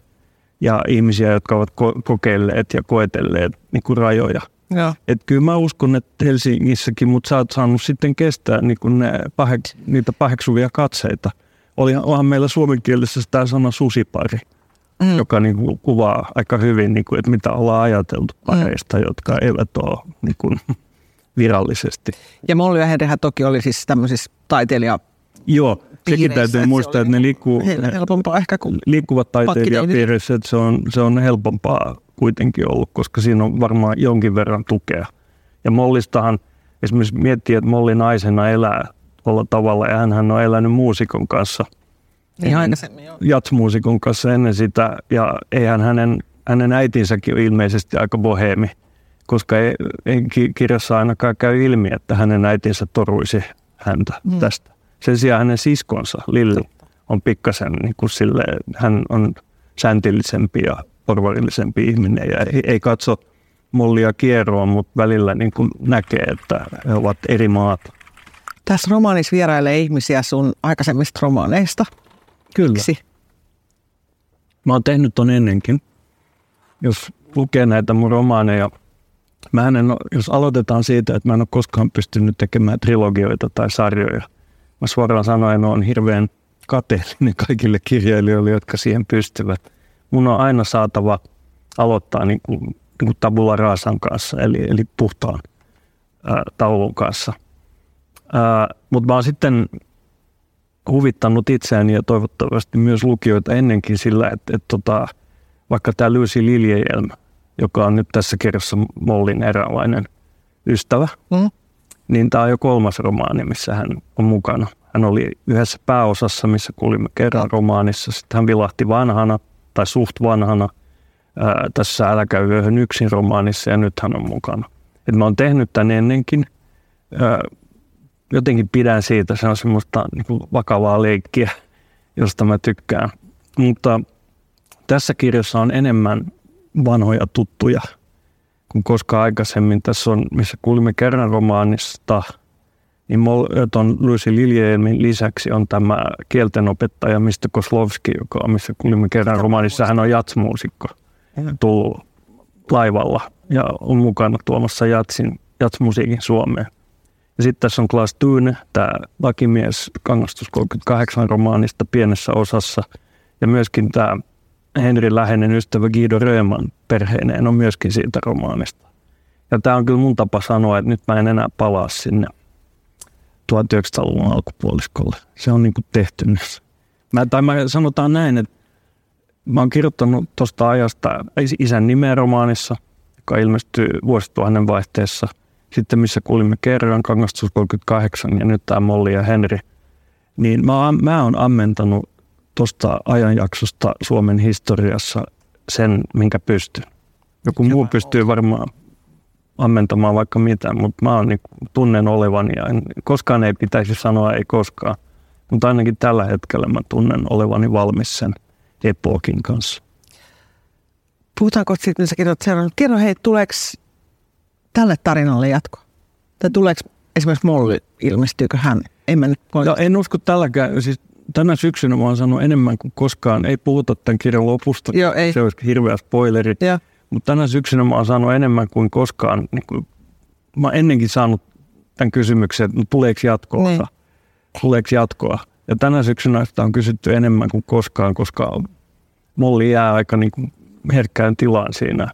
ja ihmisiä, jotka ovat ko- kokeilleet ja koetelleet niin kuin rajoja. Ja. Et kyllä mä uskon, että Helsingissäkin, mutta sä oot saanut sitten kestää niin kuin ne pahek- niitä paheksuvia katseita – oli, onhan meillä suomenkielisessä tämä sana susipari, mm. joka niin kuin kuvaa aika hyvin, niin kuin, että mitä ollaan ajateltu mm. pareista, mm. jotka eivät ole niin kuin, virallisesti. Ja Molly ja Henrihän toki oli siis tämmöisissä taiteilija Joo, sekin täytyy muistaa, että ne liikkuu, helpompaa ehkä kuin liikkuvat taiteilijapiirissä, että se on, se on helpompaa kuitenkin ollut, koska siinä on varmaan jonkin verran tukea. Ja Mollistahan esimerkiksi miettii, että Molli naisena elää tuolla tavalla. Ja hän on elänyt muusikon kanssa. Niin aikaisemmin joo. Jatsmuusikon kanssa ennen sitä. Ja eihän hänen, hänen äitinsäkin ole ilmeisesti aika boheemi, koska ei, ei kirjassa ainakaan käy ilmi, että hänen äitinsä toruisi häntä mm. tästä. Sen sijaan hänen siskonsa, Lilli, on pikkasen niin kuin sille, hän on säntillisempi ja porvarillisempi ihminen ja ei, ei katso mollia kierroa, mutta välillä niin kuin näkee, että he ovat eri maat. Tässä romaanissa vierailee ihmisiä sun aikaisemmista romaaneista. Kyllä. Miksi? Mä oon tehnyt ton ennenkin. Jos lukee näitä mun romaaneja, mä en ole, jos aloitetaan siitä, että mä en ole koskaan pystynyt tekemään trilogioita tai sarjoja. Mä suoraan sanoen on hirveän kateellinen kaikille kirjailijoille, jotka siihen pystyvät. Mun on aina saatava aloittaa niin kuin, niin kuin tabula rasan kanssa, eli, eli puhtaan ää, taulun kanssa. Mutta mä oon sitten huvittanut itseäni ja toivottavasti myös lukijoita ennenkin sillä, että, että tota, vaikka tämä Lucy Liljejelm, joka on nyt tässä kirjassa Mollin eräänlainen ystävä, mm. niin tämä on jo kolmas romaani, missä hän on mukana. Hän oli yhdessä pääosassa, missä kuulimme kerran romaanissa. Sitten hän vilahti vanhana tai suht vanhana ää, tässä Älä käy yöhön yksin romaanissa ja nyt hän on mukana. Et mä oon tehnyt tämän ennenkin. Ää, jotenkin pidän siitä, se on semmoista niin kuin vakavaa leikkiä, josta mä tykkään. Mutta tässä kirjassa on enemmän vanhoja tuttuja kuin koskaan aikaisemmin. Tässä on, missä kuulimme kerran romaanista, niin tuon Luisi Liljeelmin lisäksi on tämä kieltenopettaja Mr. Koslovski, joka on, missä kuulimme kerran romaanissa, hän on jatsmuusikko tullut laivalla ja on mukana tuomassa jatsin, jatsmusiikin Suomeen. Sitten tässä on Klaas Tyyne, tämä lakimies Kangastus 38 romaanista pienessä osassa. Ja myöskin tämä Henri läheinen ystävä Guido Röman perheineen on myöskin siitä romaanista. Ja tämä on kyllä mun tapa sanoa, että nyt mä en enää palaa sinne 1900-luvun alkupuoliskolle. Se on niin kuin tehty nyt. Mä, tai mä sanotaan näin, että mä oon kirjoittanut tuosta ajasta isän nimeä romaanissa, joka ilmestyy vuosituhannen vaihteessa. Sitten missä kuulimme kerran, Kangastus 38 ja nyt tämä Molli ja Henri. Niin mä, mä oon ammentanut tuosta ajanjaksosta Suomen historiassa sen, minkä pystyn. Joku muu pystyy varmaan ammentamaan vaikka mitä, mutta mä niin, tunnen olevani ja en, koskaan ei pitäisi sanoa ei koskaan. Mutta ainakin tällä hetkellä mä tunnen olevani valmis sen epokin kanssa. Puhutaanko sitten, sä kirjoit seurannut. Kerro hei, tuleeko tälle tarinalle jatko? Tai tuleeko esimerkiksi Molly, ilmestyykö hän? En, mä nyt no, en usko tälläkään. Siis tänä syksynä mä oon sanonut enemmän kuin koskaan. Ei puhuta tämän kirjan lopusta. Joo, ei. Se olisi hirveä spoileri. Mutta tänä syksynä mä oon saanut enemmän kuin koskaan. Niin kuin, mä oon ennenkin saanut tämän kysymyksen, että tuleeko jatkoa? Niin. Tuleeko jatkoa? Ja tänä syksynä sitä on kysytty enemmän kuin koskaan, koska Molli jää aika niin kuin herkkään tilaan siinä.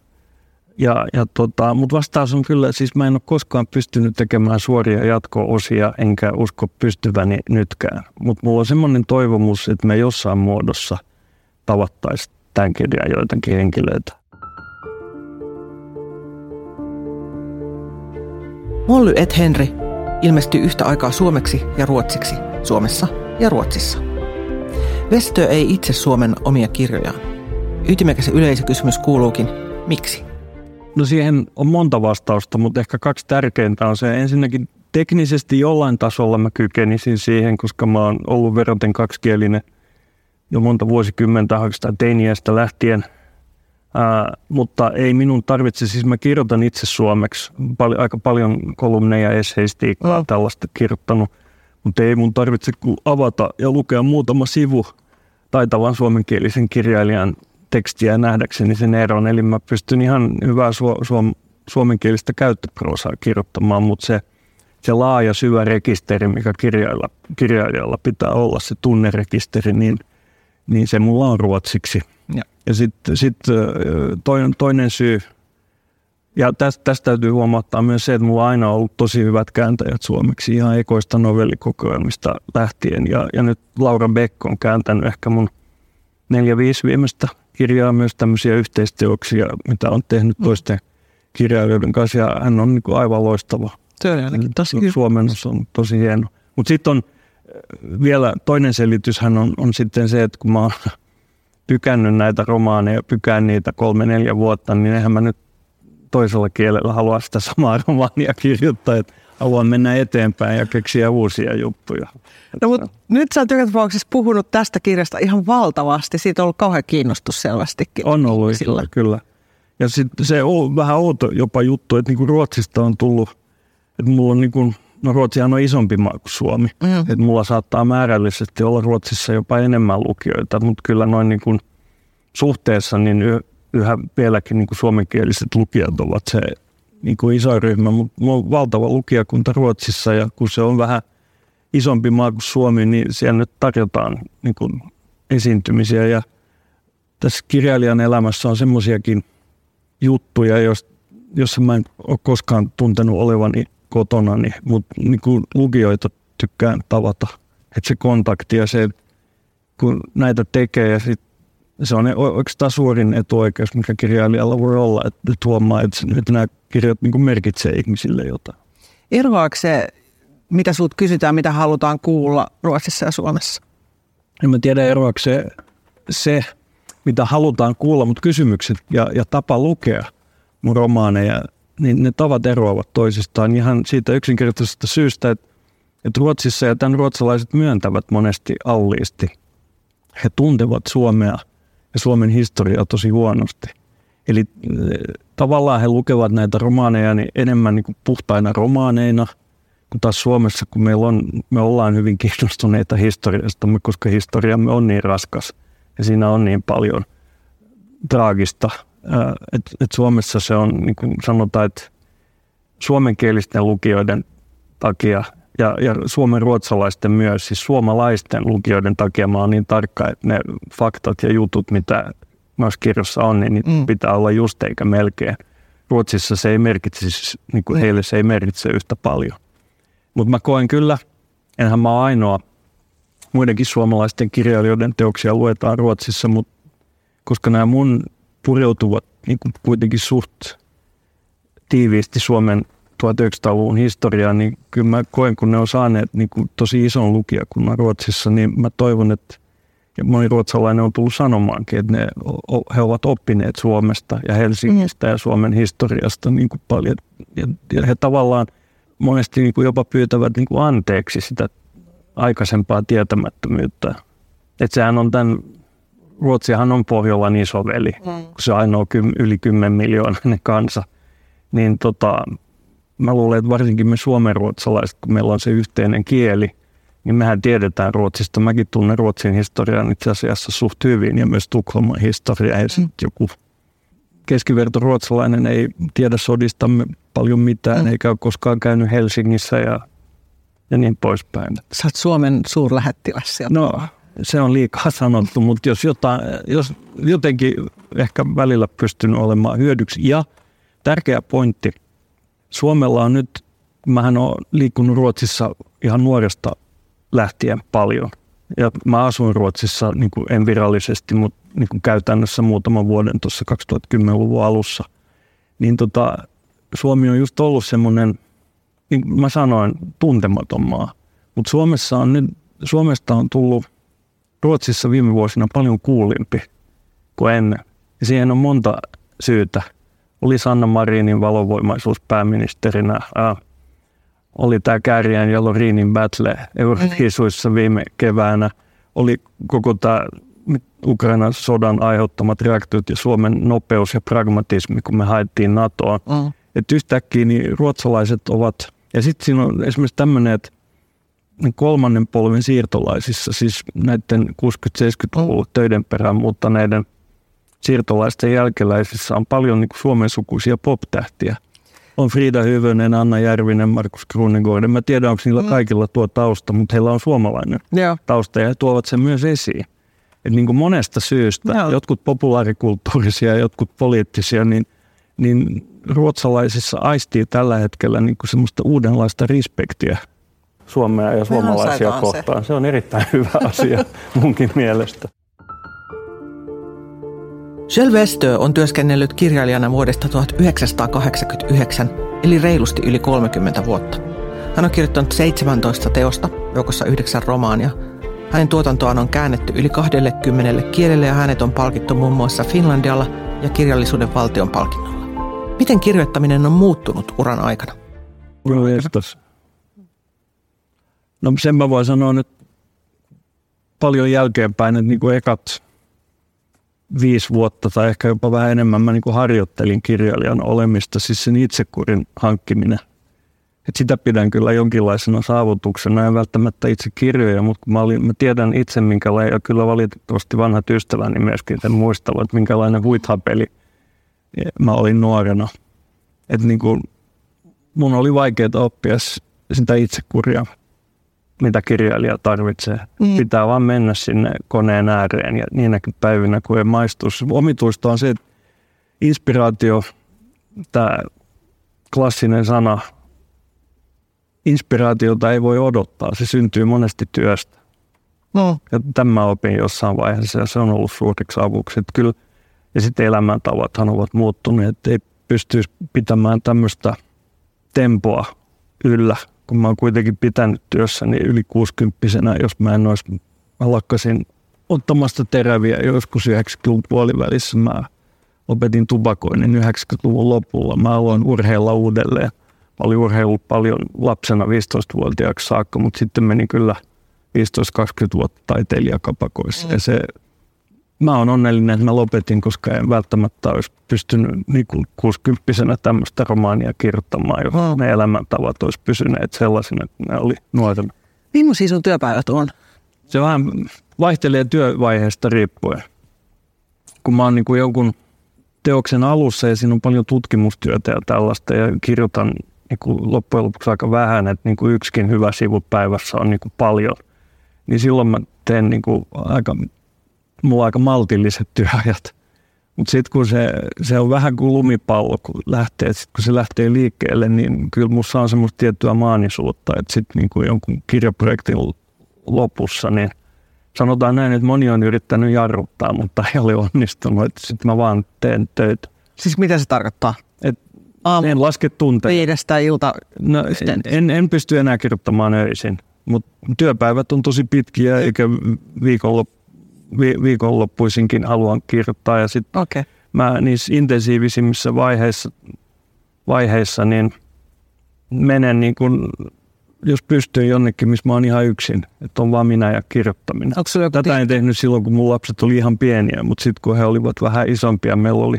Ja, ja tota, Mutta vastaus on kyllä, siis mä en ole koskaan pystynyt tekemään suoria jatko-osia, enkä usko pystyväni nytkään. Mutta mulla on semmoinen toivomus, että me jossain muodossa tavattaisiin tämän kirjan joitakin henkilöitä. Molly et Henry ilmestyi yhtä aikaa suomeksi ja ruotsiksi Suomessa ja Ruotsissa. Vestö ei itse Suomen omia kirjojaan. Ytimekäs yleisökysymys kuuluukin, miksi? No siihen on monta vastausta, mutta ehkä kaksi tärkeintä on se. Ensinnäkin teknisesti jollain tasolla mä kykenisin siihen, koska mä oon ollut veroten kaksikielinen jo monta vuosikymmentä oikeastaan teiniästä lähtien – Ää, mutta ei minun tarvitse, siis mä kirjoitan itse suomeksi, pal- aika paljon kolumneja, esseistiikkaa, mm. tällaista kirjoittanut, mutta ei mun tarvitse avata ja lukea muutama sivu taitavan suomenkielisen kirjailijan tekstiä nähdäkseni sen eron. Eli mä pystyn ihan hyvää su- su- suomenkielistä käyttöproosaa kirjoittamaan, mutta se, se laaja syvä rekisteri, mikä kirjailijalla, kirjailijalla pitää olla, se tunnerekisteri, niin, niin se mulla on ruotsiksi – ja, ja sitten sit toinen, toinen syy, ja tästä, tästä täytyy huomauttaa myös se, että mulla on aina ollut tosi hyvät kääntäjät suomeksi ihan ekoista novellikokoelmista lähtien. Ja, ja nyt Laura Beck on kääntänyt ehkä mun neljä-viisi viimeistä kirjaa myös tämmöisiä yhteisteoksia, mitä on tehnyt mm. toisten kirjailijoiden kanssa. Ja hän on niin kuin aivan loistava. Se on ainakin tosi Suomennus on tosi hieno. Mutta sitten on vielä toinen selityshän on, on sitten se, että kun mä oon tykännyt näitä romaaneja, pykään niitä kolme, neljä vuotta, niin eihän mä nyt toisella kielellä halua sitä samaa romaania kirjoittaa, että haluan mennä eteenpäin ja keksiä uusia juttuja. No, mutta nyt sä oot joka tapauksessa puhunut tästä kirjasta ihan valtavasti. Siitä on ollut kauhean kiinnostus selvästikin. On ollut, sillä. kyllä. Ja sitten se on vähän outo jopa juttu, että niinku Ruotsista on tullut, että mulla on niinku, no Ruotsihan on isompi maa kuin Suomi. Mm. Että mulla saattaa määrällisesti olla Ruotsissa jopa enemmän lukijoita, mutta kyllä noin niinku suhteessa niin yhä vieläkin niin kuin suomenkieliset lukijat ovat se niin kuin iso ryhmä, mutta on valtava lukijakunta Ruotsissa ja kun se on vähän isompi maa kuin Suomi, niin siellä nyt tarjotaan niin kuin esiintymisiä ja tässä kirjailijan elämässä on semmoisiakin juttuja, jos, jos mä en ole koskaan tuntenut olevani kotona, niin, mutta niin kuin lukijoita tykkään tavata. Että se kontakti ja se, kun näitä tekee ja sit se on oikeastaan suurin etuoikeus, mikä kirjailijalla voi olla, että huomaa, että, että nämä kirjat niin merkitsee ihmisille jotain. Eroaako se, mitä sinut kysytään, mitä halutaan kuulla Ruotsissa ja Suomessa? En mä tiedä, eroaako se, se mitä halutaan kuulla, mutta kysymykset ja, ja tapa lukea mun romaaneja, niin ne tavat eroavat toisistaan ihan siitä yksinkertaisesta syystä, että, että Ruotsissa ja tämän ruotsalaiset myöntävät monesti alliisti. He tuntevat Suomea ja Suomen historiaa tosi huonosti. Eli äh, tavallaan he lukevat näitä romaaneja niin enemmän niin kuin puhtaina romaaneina, kun taas Suomessa, kun meillä on, me ollaan hyvin kiinnostuneita historiasta, koska historiamme on niin raskas ja siinä on niin paljon traagista, äh, että et Suomessa se on, niin kuin sanotaan, että suomenkielisten lukijoiden takia ja, ja suomen ruotsalaisten myös, siis suomalaisten lukijoiden takia mä oon niin tarkka, että ne faktat ja jutut, mitä myös kirjassa on, niin mm. pitää olla just eikä melkein. Ruotsissa se ei merkitse, siis, niin kuin mm. heille se ei merkitse yhtä paljon. Mutta mä koen kyllä, enhän mä ainoa, muidenkin suomalaisten kirjailijoiden teoksia luetaan Ruotsissa, mutta koska nämä mun pureutuvat niin kuin kuitenkin suht tiiviisti Suomen 1900-luvun historiaa, niin kyllä mä koen, kun ne on saaneet niin kuin tosi ison lukijakunnan Ruotsissa, niin mä toivon, että ja moni ruotsalainen on tullut sanomaankin, että ne, he ovat oppineet Suomesta ja Helsingistä mm. ja Suomen historiasta niin kuin paljon. Ja, ja he tavallaan monesti niin kuin jopa pyytävät niin kuin anteeksi sitä aikaisempaa tietämättömyyttä. Että sehän on tämän, Ruotsihan on Pohjolan isoveli, mm. kun se ainoa kym, yli 10 miljoonainen kansa. Niin tota, mä luulen, että varsinkin me suomenruotsalaiset, kun meillä on se yhteinen kieli, niin mehän tiedetään Ruotsista. Mäkin tunnen Ruotsin historian itse asiassa suht hyvin ja myös Tukholman historiaa. Ja mm. joku keskiverto ruotsalainen ei tiedä sodistamme paljon mitään, mm. eikä ole koskaan käynyt Helsingissä ja, ja niin poispäin. Sä oot Suomen suurlähettiläs sieltä. No, se on liikaa sanottu, mutta jos, jotain, jos jotenkin ehkä välillä pystynyt olemaan hyödyksi. Ja tärkeä pointti – Suomella on nyt, mähän olen liikkunut Ruotsissa ihan nuoresta lähtien paljon. Ja mä asuin Ruotsissa, niin kuin en virallisesti, mutta niin kuin käytännössä muutaman vuoden tuossa 2010-luvun alussa. Niin tota, Suomi on just ollut semmoinen, niin kuin mä sanoin, tuntematon maa. Mutta Suomessa on nyt, Suomesta on tullut Ruotsissa viime vuosina paljon kuulimpi kuin ennen. Ja siihen on monta syytä – oli Sanna Marinin valovoimaisuus pääministerinä. Ää, oli tämä Kärjän ja Lorinin battle Euroviisuissa viime keväänä. Oli koko tämä Ukrainan sodan aiheuttamat reaktiot ja Suomen nopeus ja pragmatismi, kun me haettiin NATOon. Mm. Että yhtäkkiä niin ruotsalaiset ovat, ja sitten siinä on esimerkiksi tämmöinen, että kolmannen polven siirtolaisissa, siis näiden 60-70-luvun mm. töiden perään muuttaneiden – siirtolaisten jälkeläisissä on paljon niin Suomen sukuisia pop-tähtiä. On Frida Hyvönen, Anna Järvinen, Markus Krunegård. En mä tiedä, onko niillä mm. kaikilla tuo tausta, mutta heillä on suomalainen Joo. tausta ja he tuovat sen myös esiin. Et niin kuin monesta syystä, Joo. jotkut populaarikulttuurisia ja jotkut poliittisia, niin, niin ruotsalaisissa aistii tällä hetkellä niin kuin semmoista uudenlaista respektiä Suomea ja suomalaisia kohtaan. Se. se on erittäin hyvä asia munkin mielestä. Shell Westö on työskennellyt kirjailijana vuodesta 1989, eli reilusti yli 30 vuotta. Hän on kirjoittanut 17 teosta, joukossa yhdeksän romaania. Hänen tuotantoaan on käännetty yli 20 kielelle ja hänet on palkittu muun muassa Finlandialla ja kirjallisuuden valtion palkinnolla. Miten kirjoittaminen on muuttunut uran aikana? No sen mä voin sanoa nyt paljon jälkeenpäin, että niin kuin ekat viisi vuotta tai ehkä jopa vähän enemmän mä niin kuin harjoittelin kirjailijan olemista, siis sen itsekurin hankkiminen. Et sitä pidän kyllä jonkinlaisena saavutuksena, en välttämättä itse kirjoja, mutta mä, olin, mä tiedän itse minkälainen, ja kyllä valitettavasti vanhat ystäväni myöskin sen muistavat, minkälainen huithapeli mä olin nuorena. Et niin kuin, mun oli vaikeaa oppia sitä itsekuria mitä kirjailija tarvitsee. Mm. Pitää vaan mennä sinne koneen ääreen ja niinäkin päivinä, kun ei maistu. Omituista on se, että inspiraatio, tämä klassinen sana, inspiraatiota ei voi odottaa, se syntyy monesti työstä. No. Ja tämä opin jossain vaiheessa ja se on ollut suuriksi avuksi. Että kyllä, ja sitten elämäntavathan ovat muuttuneet, että ei pystyisi pitämään tämmöistä tempoa yllä, kun mä oon kuitenkin pitänyt työssäni yli 60 jos mä en olisi, mä lakkasin ottamasta teräviä joskus 90-luvun puolivälissä. Mä lopetin tupakoinnin 90-luvun lopulla. Mä aloin urheilla uudelleen. Mä olin urheillut paljon lapsena 15-vuotiaaksi saakka, mutta sitten meni kyllä 15-20 vuotta taiteilijakapakoissa. Mm. Ja se, mä oon onnellinen, että mä lopetin, koska en välttämättä olisi pystynyt niin kuin 60 tämmöistä romaania kirjoittamaan, jos mm. ne elämäntavat olisi pysyneet sellaisina, että ne oli nuorena. Millaisia sun työpäivät on? Se vähän vaihtelee työvaiheesta riippuen. Kun mä oon niin kuin jonkun teoksen alussa ja siinä on paljon tutkimustyötä ja tällaista ja kirjoitan niin kuin loppujen lopuksi aika vähän, että niin kuin yksikin hyvä sivu päivässä on niin kuin paljon, niin silloin mä teen niin kuin aika, mulla aika maltilliset työajat. Mutta sitten kun se, se on vähän kuin lumipallo, kun lähtee, sit kun se lähtee liikkeelle, niin kyllä musta on semmoista tiettyä maanisuutta, että sitten niin jonkun kirjaprojektin lopussa, niin sanotaan näin, että moni on yrittänyt jarruttaa, mutta ei ole onnistunut. Sitten mä vaan teen töitä. Siis mitä se tarkoittaa? Et Aamu, en laske tunteja. Viidestä ilta no, en, en pysty enää kirjoittamaan öisin, mutta työpäivät on tosi pitkiä, eikä viikonlop, vi, viikonloppuisinkin haluan kirjoittaa. Ja sitten okay. mä niissä intensiivisimmissä vaiheissa, vaiheissa niin menen niin kuin jos pystyy jonnekin, missä mä oon ihan yksin, että on vaan minä ja kirjoittaminen. Tätä en tehnyt silloin, kun mun lapset oli ihan pieniä, mutta sitten kun he olivat vähän isompia, meillä oli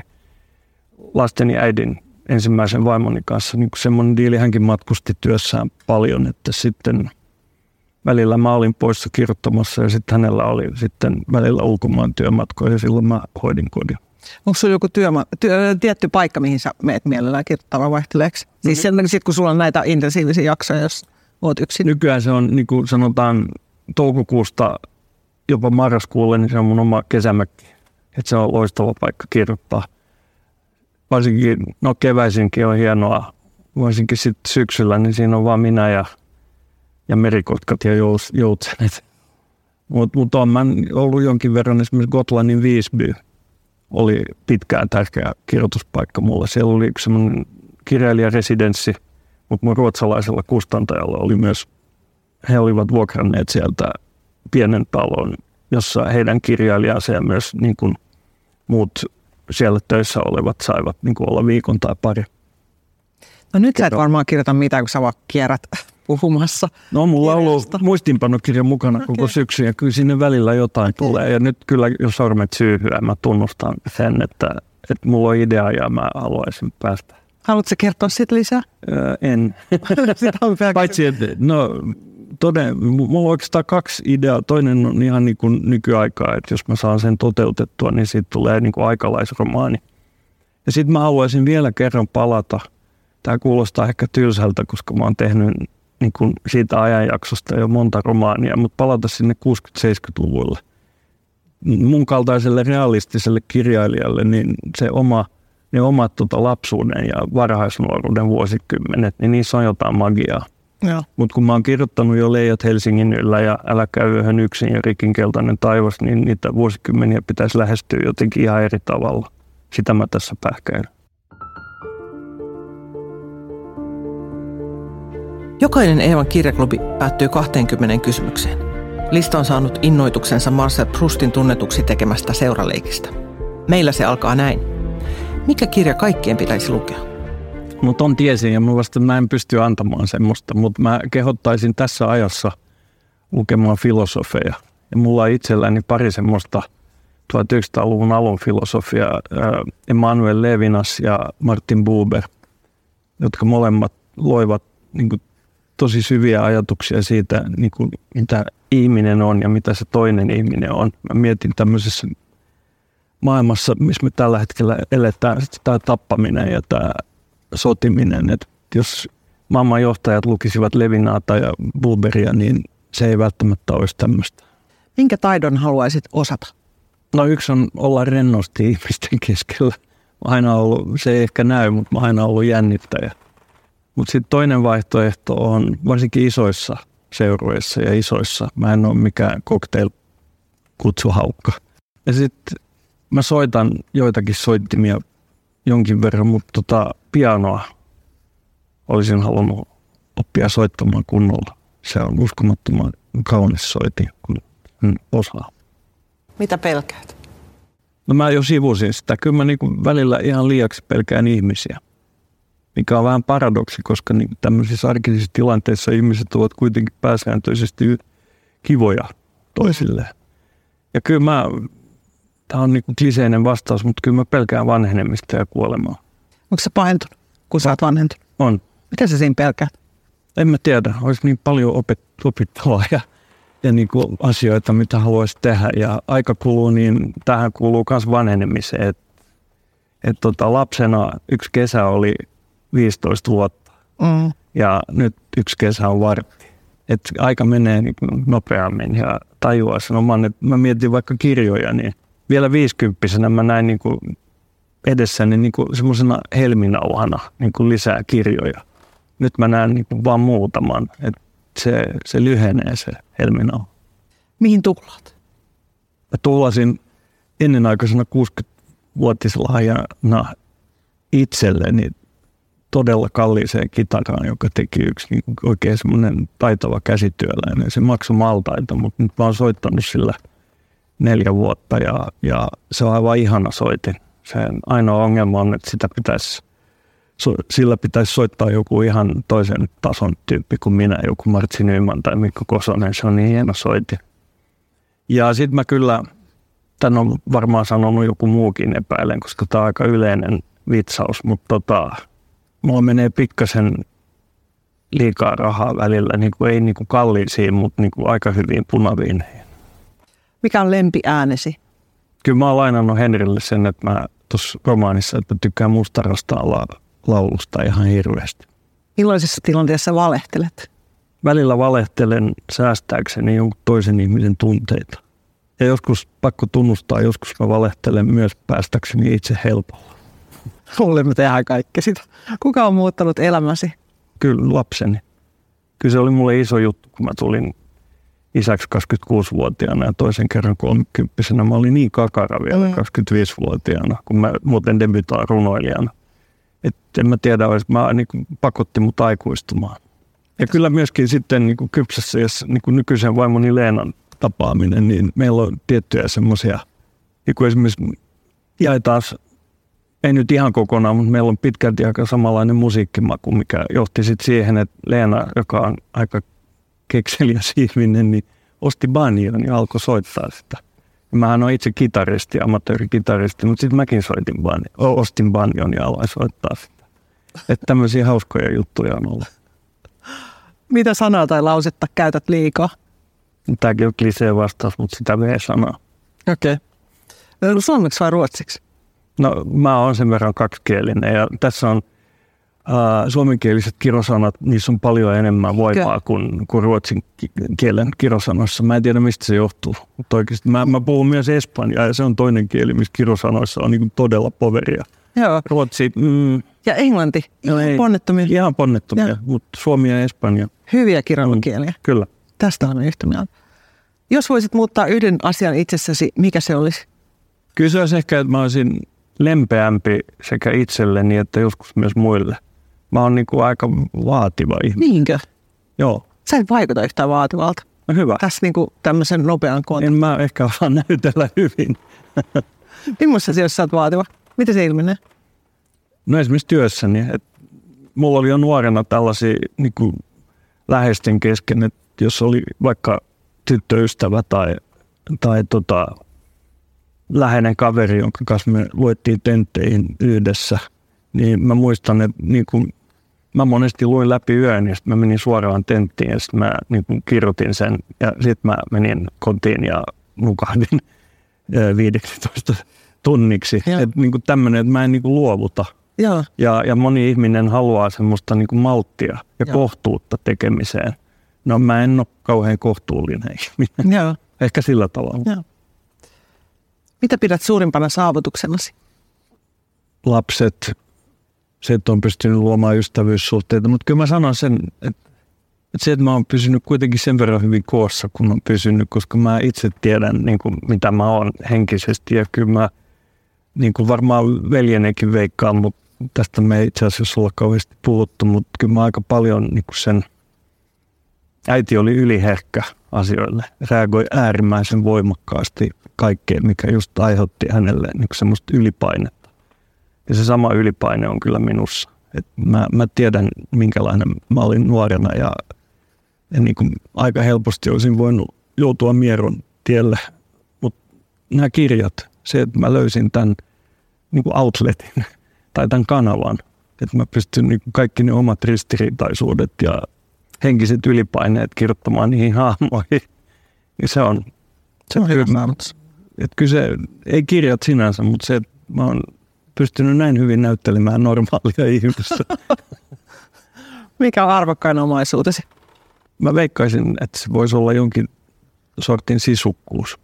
lasteni äidin ensimmäisen vaimoni kanssa niin semmoinen diili, hänkin matkusti työssään paljon, että sitten välillä mä olin poissa kirjoittamassa ja sitten hänellä oli sitten välillä ulkomaan työmatkoja ja silloin mä hoidin kodin. Onko sulla joku työma, työ, tietty paikka, mihin sä meet mielellään kirjoittamaan vaihteleeksi? Mm-hmm. Siis mm-hmm. sitten kun sulla on näitä intensiivisiä jaksoja, jos oot yksin? Nykyään se on niin kuin sanotaan toukokuusta jopa marraskuulle, niin se on mun oma kesämökki. Että se on loistava paikka kirjoittaa. Varsinkin, no keväisinkin on hienoa, varsinkin sitten syksyllä, niin siinä on vaan minä ja, ja merikotkat ja jous, joutsenet. Mutta mut on mä ollut jonkin verran esimerkiksi Gotlannin Visby oli pitkään tärkeä kirjoituspaikka mulle. Siellä oli yksi semmoinen kirjailijaresidenssi – mutta mun ruotsalaisella kustantajalla oli myös, he olivat vuokranneet sieltä pienen talon, jossa heidän kirjailijansa ja myös niin kuin muut siellä töissä olevat saivat niin kuin olla viikon tai pari. No nyt sä et varmaan kirjoita mitään, kun sä vaan kierrät puhumassa. No mulla on ollut muistinpanokirja mukana okay. koko syksy ja kyllä sinne välillä jotain okay. tulee. Ja nyt kyllä, jos sormet syyhyä, mä tunnustan sen, että, että mulla on idea ja mä haluaisin päästä Haluatko kertoa siitä lisää? Öö, en. Paitsi, että no, toden, mulla on oikeastaan kaksi ideaa. Toinen on ihan niin kuin nykyaikaa, että jos mä saan sen toteutettua, niin siitä tulee niin kuin aikalaisromaani. Ja sitten mä haluaisin vielä kerran palata. Tämä kuulostaa ehkä tylsältä, koska mä oon tehnyt niin kuin siitä ajanjaksosta jo monta romaania, mutta palata sinne 60-70-luvulle. Mun kaltaiselle realistiselle kirjailijalle, niin se oma – ne omat tota, lapsuuden ja varhaisnuoruuden vuosikymmenet, niin niissä on jotain magiaa. Mutta kun mä oon kirjoittanut jo Leijat Helsingin yllä ja Älä käy yhden yksin ja Rikin keltainen taivas, niin niitä vuosikymmeniä pitäisi lähestyä jotenkin ihan eri tavalla. Sitä mä tässä pähkäilen. Jokainen Eevan kirjaklubi päättyy 20 kysymykseen. Lista on saanut innoituksensa Marcel Proustin tunnetuksi tekemästä seuraleikistä. Meillä se alkaa näin. Mikä kirja kaikkien pitäisi lukea? Mutta on tiesin ja vasta mä en pysty antamaan semmoista, mutta mä kehottaisin tässä ajassa lukemaan filosofeja. Ja mulla on itselläni pari semmoista 1900-luvun alun filosofia, Emmanuel Levinas ja Martin Buber, jotka molemmat loivat niin kuin, tosi syviä ajatuksia siitä, niin kuin, mitä ihminen on ja mitä se toinen ihminen on. Mä mietin tämmöisessä maailmassa, missä me tällä hetkellä eletään, tämä tappaminen ja tämä sotiminen. Että jos maailman johtajat lukisivat Levinaata ja Bulberia, niin se ei välttämättä olisi tämmöistä. Minkä taidon haluaisit osata? No yksi on olla rennosti ihmisten keskellä. aina ollut, se ei ehkä näy, mutta mä aina ollut jännittäjä. Mutta sitten toinen vaihtoehto on varsinkin isoissa seurueissa ja isoissa. Mä en ole mikään cocktail-kutsuhaukka. Ja sitten mä soitan joitakin soittimia jonkin verran, mutta tota, pianoa olisin halunnut oppia soittamaan kunnolla. Se on uskomattoman kaunis soitin, kun osaa. Mitä pelkäät? No mä jo sivusin sitä. Kyllä mä niin välillä ihan liiaksi pelkään ihmisiä, mikä on vähän paradoksi, koska niin tämmöisissä arkisissa tilanteissa ihmiset ovat kuitenkin pääsääntöisesti kivoja toisilleen. Ja kyllä mä, tämä on niin kliseinen vastaus, mutta kyllä mä pelkään vanhenemista ja kuolemaa. Onko se pahentunut, kun sä oot vanhentunut? On. Mitä sä siinä pelkäät? En mä tiedä. Olisi niin paljon opet- opittavaa ja ja niin kuin asioita, mitä haluaisi tehdä. Ja aika kuluu, niin tähän kuuluu myös vanhenemiseen. Et, et tota, lapsena yksi kesä oli 15 vuotta mm. ja nyt yksi kesä on vartti. Et aika menee niin nopeammin ja tajuaa sen oman. Et mä mietin vaikka kirjoja, niin vielä viisikymppisenä mä näin niin kuin edessäni niin kuin semmoisena helminauhana niin kuin lisää kirjoja. Nyt mä näen niin kuin vaan muutaman. Et se, se lyhenee se helminauha. Mihin tuhlaat? Mä tuhlasin ennenaikaisena 60-vuotislahjana itselleni todella kalliiseen kitaraan, joka teki yksi niin oikein semmoinen taitava käsityöläinen. Se maksoi maltaita, mutta nyt mä oon soittanut sillä neljä vuotta ja, ja se on aivan ihana soitin. Sen ainoa ongelma on, että sitä pitäisi so, sillä pitäisi soittaa joku ihan toisen tason tyyppi kuin minä, joku Martsi Nyman tai Mikko Kosonen, se on niin hieno soiti. Ja sitten mä kyllä, tän on varmaan sanonut joku muukin epäilen, koska tämä on aika yleinen vitsaus, mutta tota, mulla menee pikkasen liikaa rahaa välillä, niin kuin ei niin kuin kalliisiin, mutta niin kuin aika hyviin punaviineihin. Mikä on lempiäänesi? Kyllä mä oon lainannut Henrille sen, että mä tuossa romaanissa, että tykkään mustarasta laulusta ihan hirveästi. Millaisessa tilanteessa valehtelet? Välillä valehtelen säästääkseni jonkun toisen ihmisen tunteita. Ja joskus pakko tunnustaa, joskus mä valehtelen myös päästäkseni itse helpolla. Olemme tehdään kaikki sitä. Kuka on muuttanut elämäsi? Kyllä lapseni. Kyllä se oli mulle iso juttu, kun mä tulin isäksi 26-vuotiaana ja toisen kerran 30 Mä olin niin kakara vielä mm. 25-vuotiaana, kun mä muuten debytoin runoilijana. Että en mä tiedä, olisi, mä niin kuin pakotti mut aikuistumaan. Ja kyllä myöskin sitten niin kuin kypsässä, jos niin kuin nykyisen vaimoni Leenan tapaaminen, niin meillä on tiettyjä semmoisia, niin kuin esimerkiksi jaetaan, ei nyt ihan kokonaan, mutta meillä on pitkälti aika samanlainen musiikkimaku, mikä johti sitten siihen, että Leena, joka on aika kekseliäs ihminen, niin osti banjon ja alkoi soittaa sitä. Mähän on itse kitaristi, amatöörikitaristi, mutta sitten mäkin soitin banjon, ostin banjon ja aloin soittaa sitä. Että tämmöisiä hauskoja juttuja on ollut. Mitä sanaa tai lausetta käytät liikaa? Tämäkin on klisee vastaus, mutta sitä vee sanaa. Okei. Okay. Suomeksi vai ruotsiksi? No mä oon sen verran kaksikielinen ja tässä on – Uh, suomenkieliset kirosanat, niissä on paljon enemmän voimaa kuin, kuin ruotsin kielen kirosanoissa. Mä en tiedä, mistä se johtuu. Mutta oikeasti mä, mä puhun myös espanjaa ja se on toinen kieli, missä kirosanoissa on niin todella poveria. Joo. Ruotsi. Mm, ja englanti. No ei, ponnettomia. Ihan ponnettomia, mutta suomi ja espanja. Hyviä kirjoituskieliä. Mm, kyllä. Tästä on yhtä mieltä. Jos voisit muuttaa yhden asian itsessäsi, mikä se olisi? Kyllä se olisi ehkä, että mä olisin lempeämpi sekä itselleni että joskus myös muille. Mä oon niinku aika vaativa ihminen. Niinkö? Joo. Sä et vaikuta yhtään vaativalta. No hyvä. Tässä niinku tämmöisen nopean kontaktin. En mä ehkä vaan näytellä hyvin. Millaisessa asioissa sä oot vaativa? Miten se ilmenee? No esimerkiksi työssäni. Et mulla oli jo nuorena tällaisia niin kuin läheisten kesken, että jos oli vaikka tyttöystävä tai, tai tota, läheinen kaveri, jonka kanssa me luettiin tentteihin yhdessä, niin mä muistan, että niin kuin mä monesti luin läpi yön ja sitten mä menin suoraan tenttiin ja sitten mä niin kuin kirjoitin sen ja sitten mä menin kotiin ja nukahdin 15 tunniksi. Että niin tämmöinen, että mä en niin kuin luovuta. Ja. Ja, ja moni ihminen haluaa semmoista niin kuin malttia ja ja kohtuutta tekemiseen. No mä en ole kauhean kohtuullinen ihminen. Ja. Ehkä sillä tavalla. Ja. Mitä pidät suurimpana saavutuksenasi? lapset, se, että on pystynyt luomaan ystävyyssuhteita. Mutta kyllä mä sanon sen, että, se, että mä oon pysynyt kuitenkin sen verran hyvin koossa, kun on pysynyt, koska mä itse tiedän, niin kuin, mitä mä oon henkisesti. Ja kyllä mä niin kuin varmaan veljenekin veikkaan, mutta tästä me ei itse asiassa olla kauheasti puhuttu, mutta kyllä mä aika paljon niin kuin sen, äiti oli yliherkkä asioille, reagoi äärimmäisen voimakkaasti kaikkeen, mikä just aiheutti hänelle niin semmoista ylipainetta. Ja se sama ylipaine on kyllä minussa. Et mä, mä tiedän, minkälainen mä olin nuorena ja, ja niin kuin aika helposti olisin voinut joutua mieron tielle. Mutta nämä kirjat, se, että mä löysin tämän niin kuin outletin tai tämän kanavan, että mä pystyn niin kuin kaikki ne omat ristiriitaisuudet ja henkiset ylipaineet kirjoittamaan niihin hahmoihin. Ja se on, se on hyvä että kyse, ei kirjat sinänsä, mutta se, että mä oon pystynyt näin hyvin näyttelemään normaalia ihmistä. Mikä on arvokkain omaisuutesi? Mä veikkaisin, että se voisi olla jonkin sortin sisukkuus.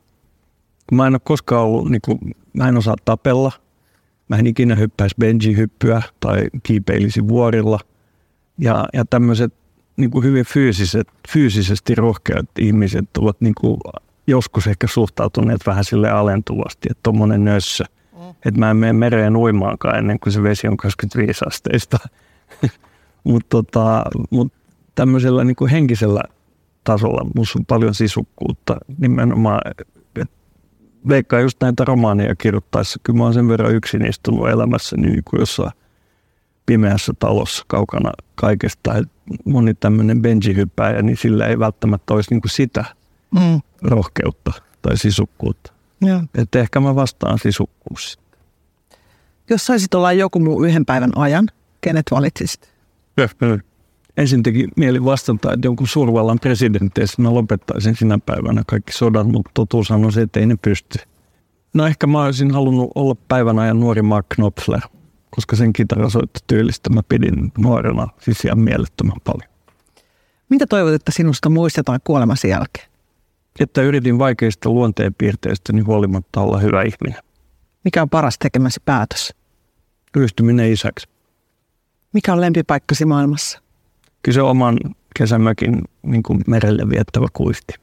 Mä en ole koskaan ollut, niin kuin, mä en osaa tapella. Mä en ikinä hyppäisi benji-hyppyä tai kiipeilisi vuorilla. Ja, ja tämmöiset niin kuin hyvin fyysiset, fyysisesti rohkeat ihmiset ovat niin kuin joskus ehkä suhtautuneet vähän sille alentuvasti, että tuommoinen nössö. Mm. Että mä en mene mereen uimaankaan ennen kuin se vesi on 25 asteista. Mutta tota, mut tämmöisellä niin kuin henkisellä tasolla musta on paljon sisukkuutta. Nimenomaan, veikkaa just näitä romaaneja kirjoittaessa. Kyllä mä oon sen verran yksin istunut elämässä niin kuin jossain pimeässä talossa kaukana kaikesta. Et moni tämmöinen benji-hyppääjä, niin sillä ei välttämättä olisi niin kuin sitä – mm. rohkeutta tai sisukkuutta. Että ehkä mä vastaan sisukkuus. Jos saisit olla joku muu yhden päivän ajan, kenet valitsisit? Ensin teki mieli vastata, että jonkun suurvallan presidentteistä mä lopettaisin sinä päivänä kaikki sodan, mutta totuus on se, että ei ne pysty. No ehkä mä olisin halunnut olla päivän ajan nuori Mark Knopfler, koska sen kitarasoittotyylistä mä pidin nuorena siis ihan mielettömän paljon. Mitä toivot, että sinusta muistetaan kuolemasi jälkeen? että yritin vaikeista luonteenpiirteistä niin huolimatta olla hyvä ihminen. Mikä on paras tekemäsi päätös? Ryhtyminen isäksi. Mikä on lempipaikkasi maailmassa? Kyllä se oman kesämökin niin kuin merelle viettävä kuisti.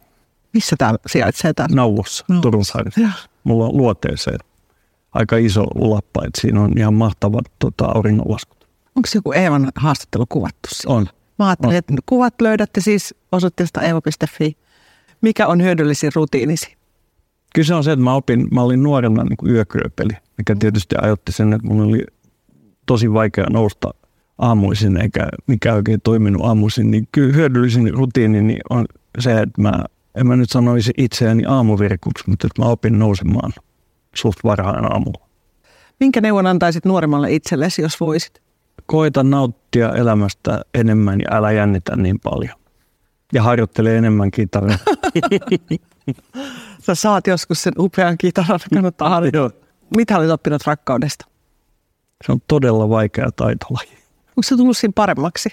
Missä tämä sijaitsee täällä? Nauvossa, no. Turun saarissa. Mulla on luoteeseen aika iso lappa, että siinä on ihan mahtavat tota, auringonlaskut. Onko joku Eevan haastattelu kuvattu? On. Mä ajattelin, on. että kuvat löydätte siis osoitteesta eeva.fi mikä on hyödyllisin rutiinisi? Kyllä se on se, että mä opin, mä olin nuorena niin kuin yökyöpeli, mikä tietysti ajoitti sen, että mun oli tosi vaikea nousta aamuisin, eikä mikä oikein toiminut aamuisin, niin kyllä hyödyllisin rutiini niin on se, että mä, en mä nyt sanoisi itseäni aamuvirkuksi, mutta että mä opin nousemaan suht varhain aamulla. Minkä neuvon antaisit nuoremmalle itsellesi, jos voisit? Koita nauttia elämästä enemmän ja älä jännitä niin paljon ja harjoittelee enemmän kitaraa. Sä saat joskus sen upean kitaran, kannattaa harjoitella. Mitä olet oppinut rakkaudesta? Se on todella vaikea taitolaji. Onko se tullut siinä paremmaksi?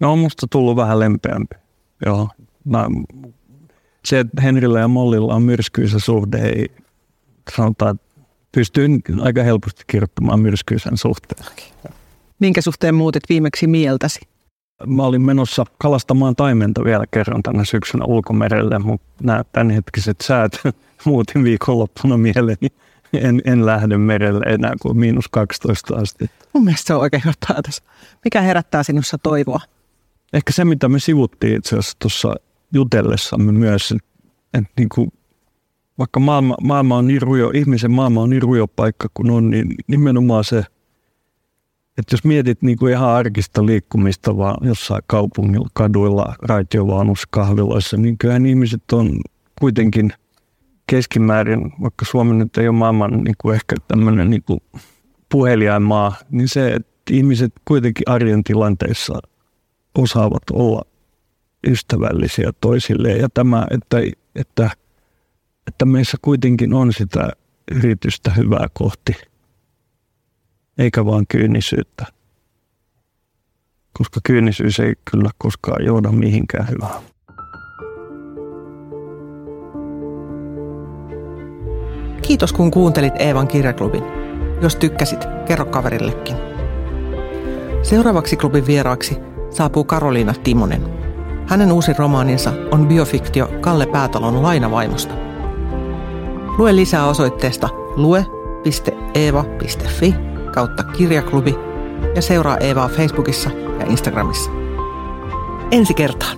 No on musta tullut vähän lempeämpi. Joo. Mä, se, että Henrillä ja Mollilla on myrskyisä suhde, ei sanotaan, että pystyy aika helposti kirjoittamaan myrskyisen suhteen. Minkä suhteen muutit viimeksi mieltäsi? Mä olin menossa kalastamaan taimenta vielä kerran tänä syksynä ulkomerelle, mutta nämä tämänhetkiset säät muutin viikonloppuna mieleeni. En, en lähde merelle enää kuin miinus 12 asti. Mun mielestä se on oikein hyvä päätös. Mikä herättää sinussa toivoa? Ehkä se, mitä me sivuttiin itse asiassa tuossa jutellessamme myös, että niin kuin, vaikka maailma, maailma on niin rujo, ihmisen maailma on niin rujo paikka kuin on, niin nimenomaan se – että jos mietit niin kuin ihan arkista liikkumista vaan jossain kaupungilla, kaduilla, raitiovaunussa, kahviloissa, niin kyllähän ihmiset on kuitenkin keskimäärin, vaikka Suomi nyt ei ole maailman niin kuin ehkä tämmöinen niin kuin puheliain maa, niin se, että ihmiset kuitenkin arjen tilanteissa osaavat olla ystävällisiä toisilleen. Ja tämä, että, että, että meissä kuitenkin on sitä yritystä hyvää kohti – eikä vaan kyynisyyttä. Koska kyynisyys ei kyllä koskaan johda mihinkään hyvään. Kiitos kun kuuntelit Eevan kirjaklubin. Jos tykkäsit, kerro kaverillekin. Seuraavaksi klubin vieraaksi saapuu Karoliina Timonen. Hänen uusi romaaninsa on biofiktio Kalle Päätalon lainavaimosta. Lue lisää osoitteesta lue.eeva.fi kautta kirjaklubi ja seuraa Eevaa Facebookissa ja Instagramissa. Ensi kertaan!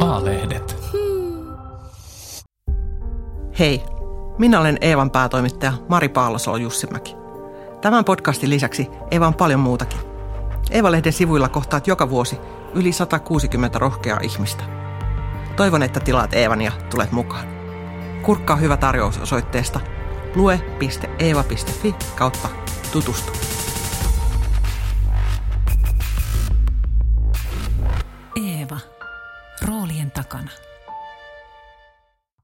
A-lehdet. Hei, minä olen Eevan päätoimittaja Mari Paalosolo Jussimäki. Tämän podcastin lisäksi Eeva on paljon muutakin. Eeva-lehden sivuilla kohtaat joka vuosi yli 160 rohkeaa ihmistä. Toivon, että tilaat Eevan ja tulet mukaan. Kurkkaa hyvä tarjous osoitteesta lue.eeva.fi kautta tutustu. Eeva. Roolien takana.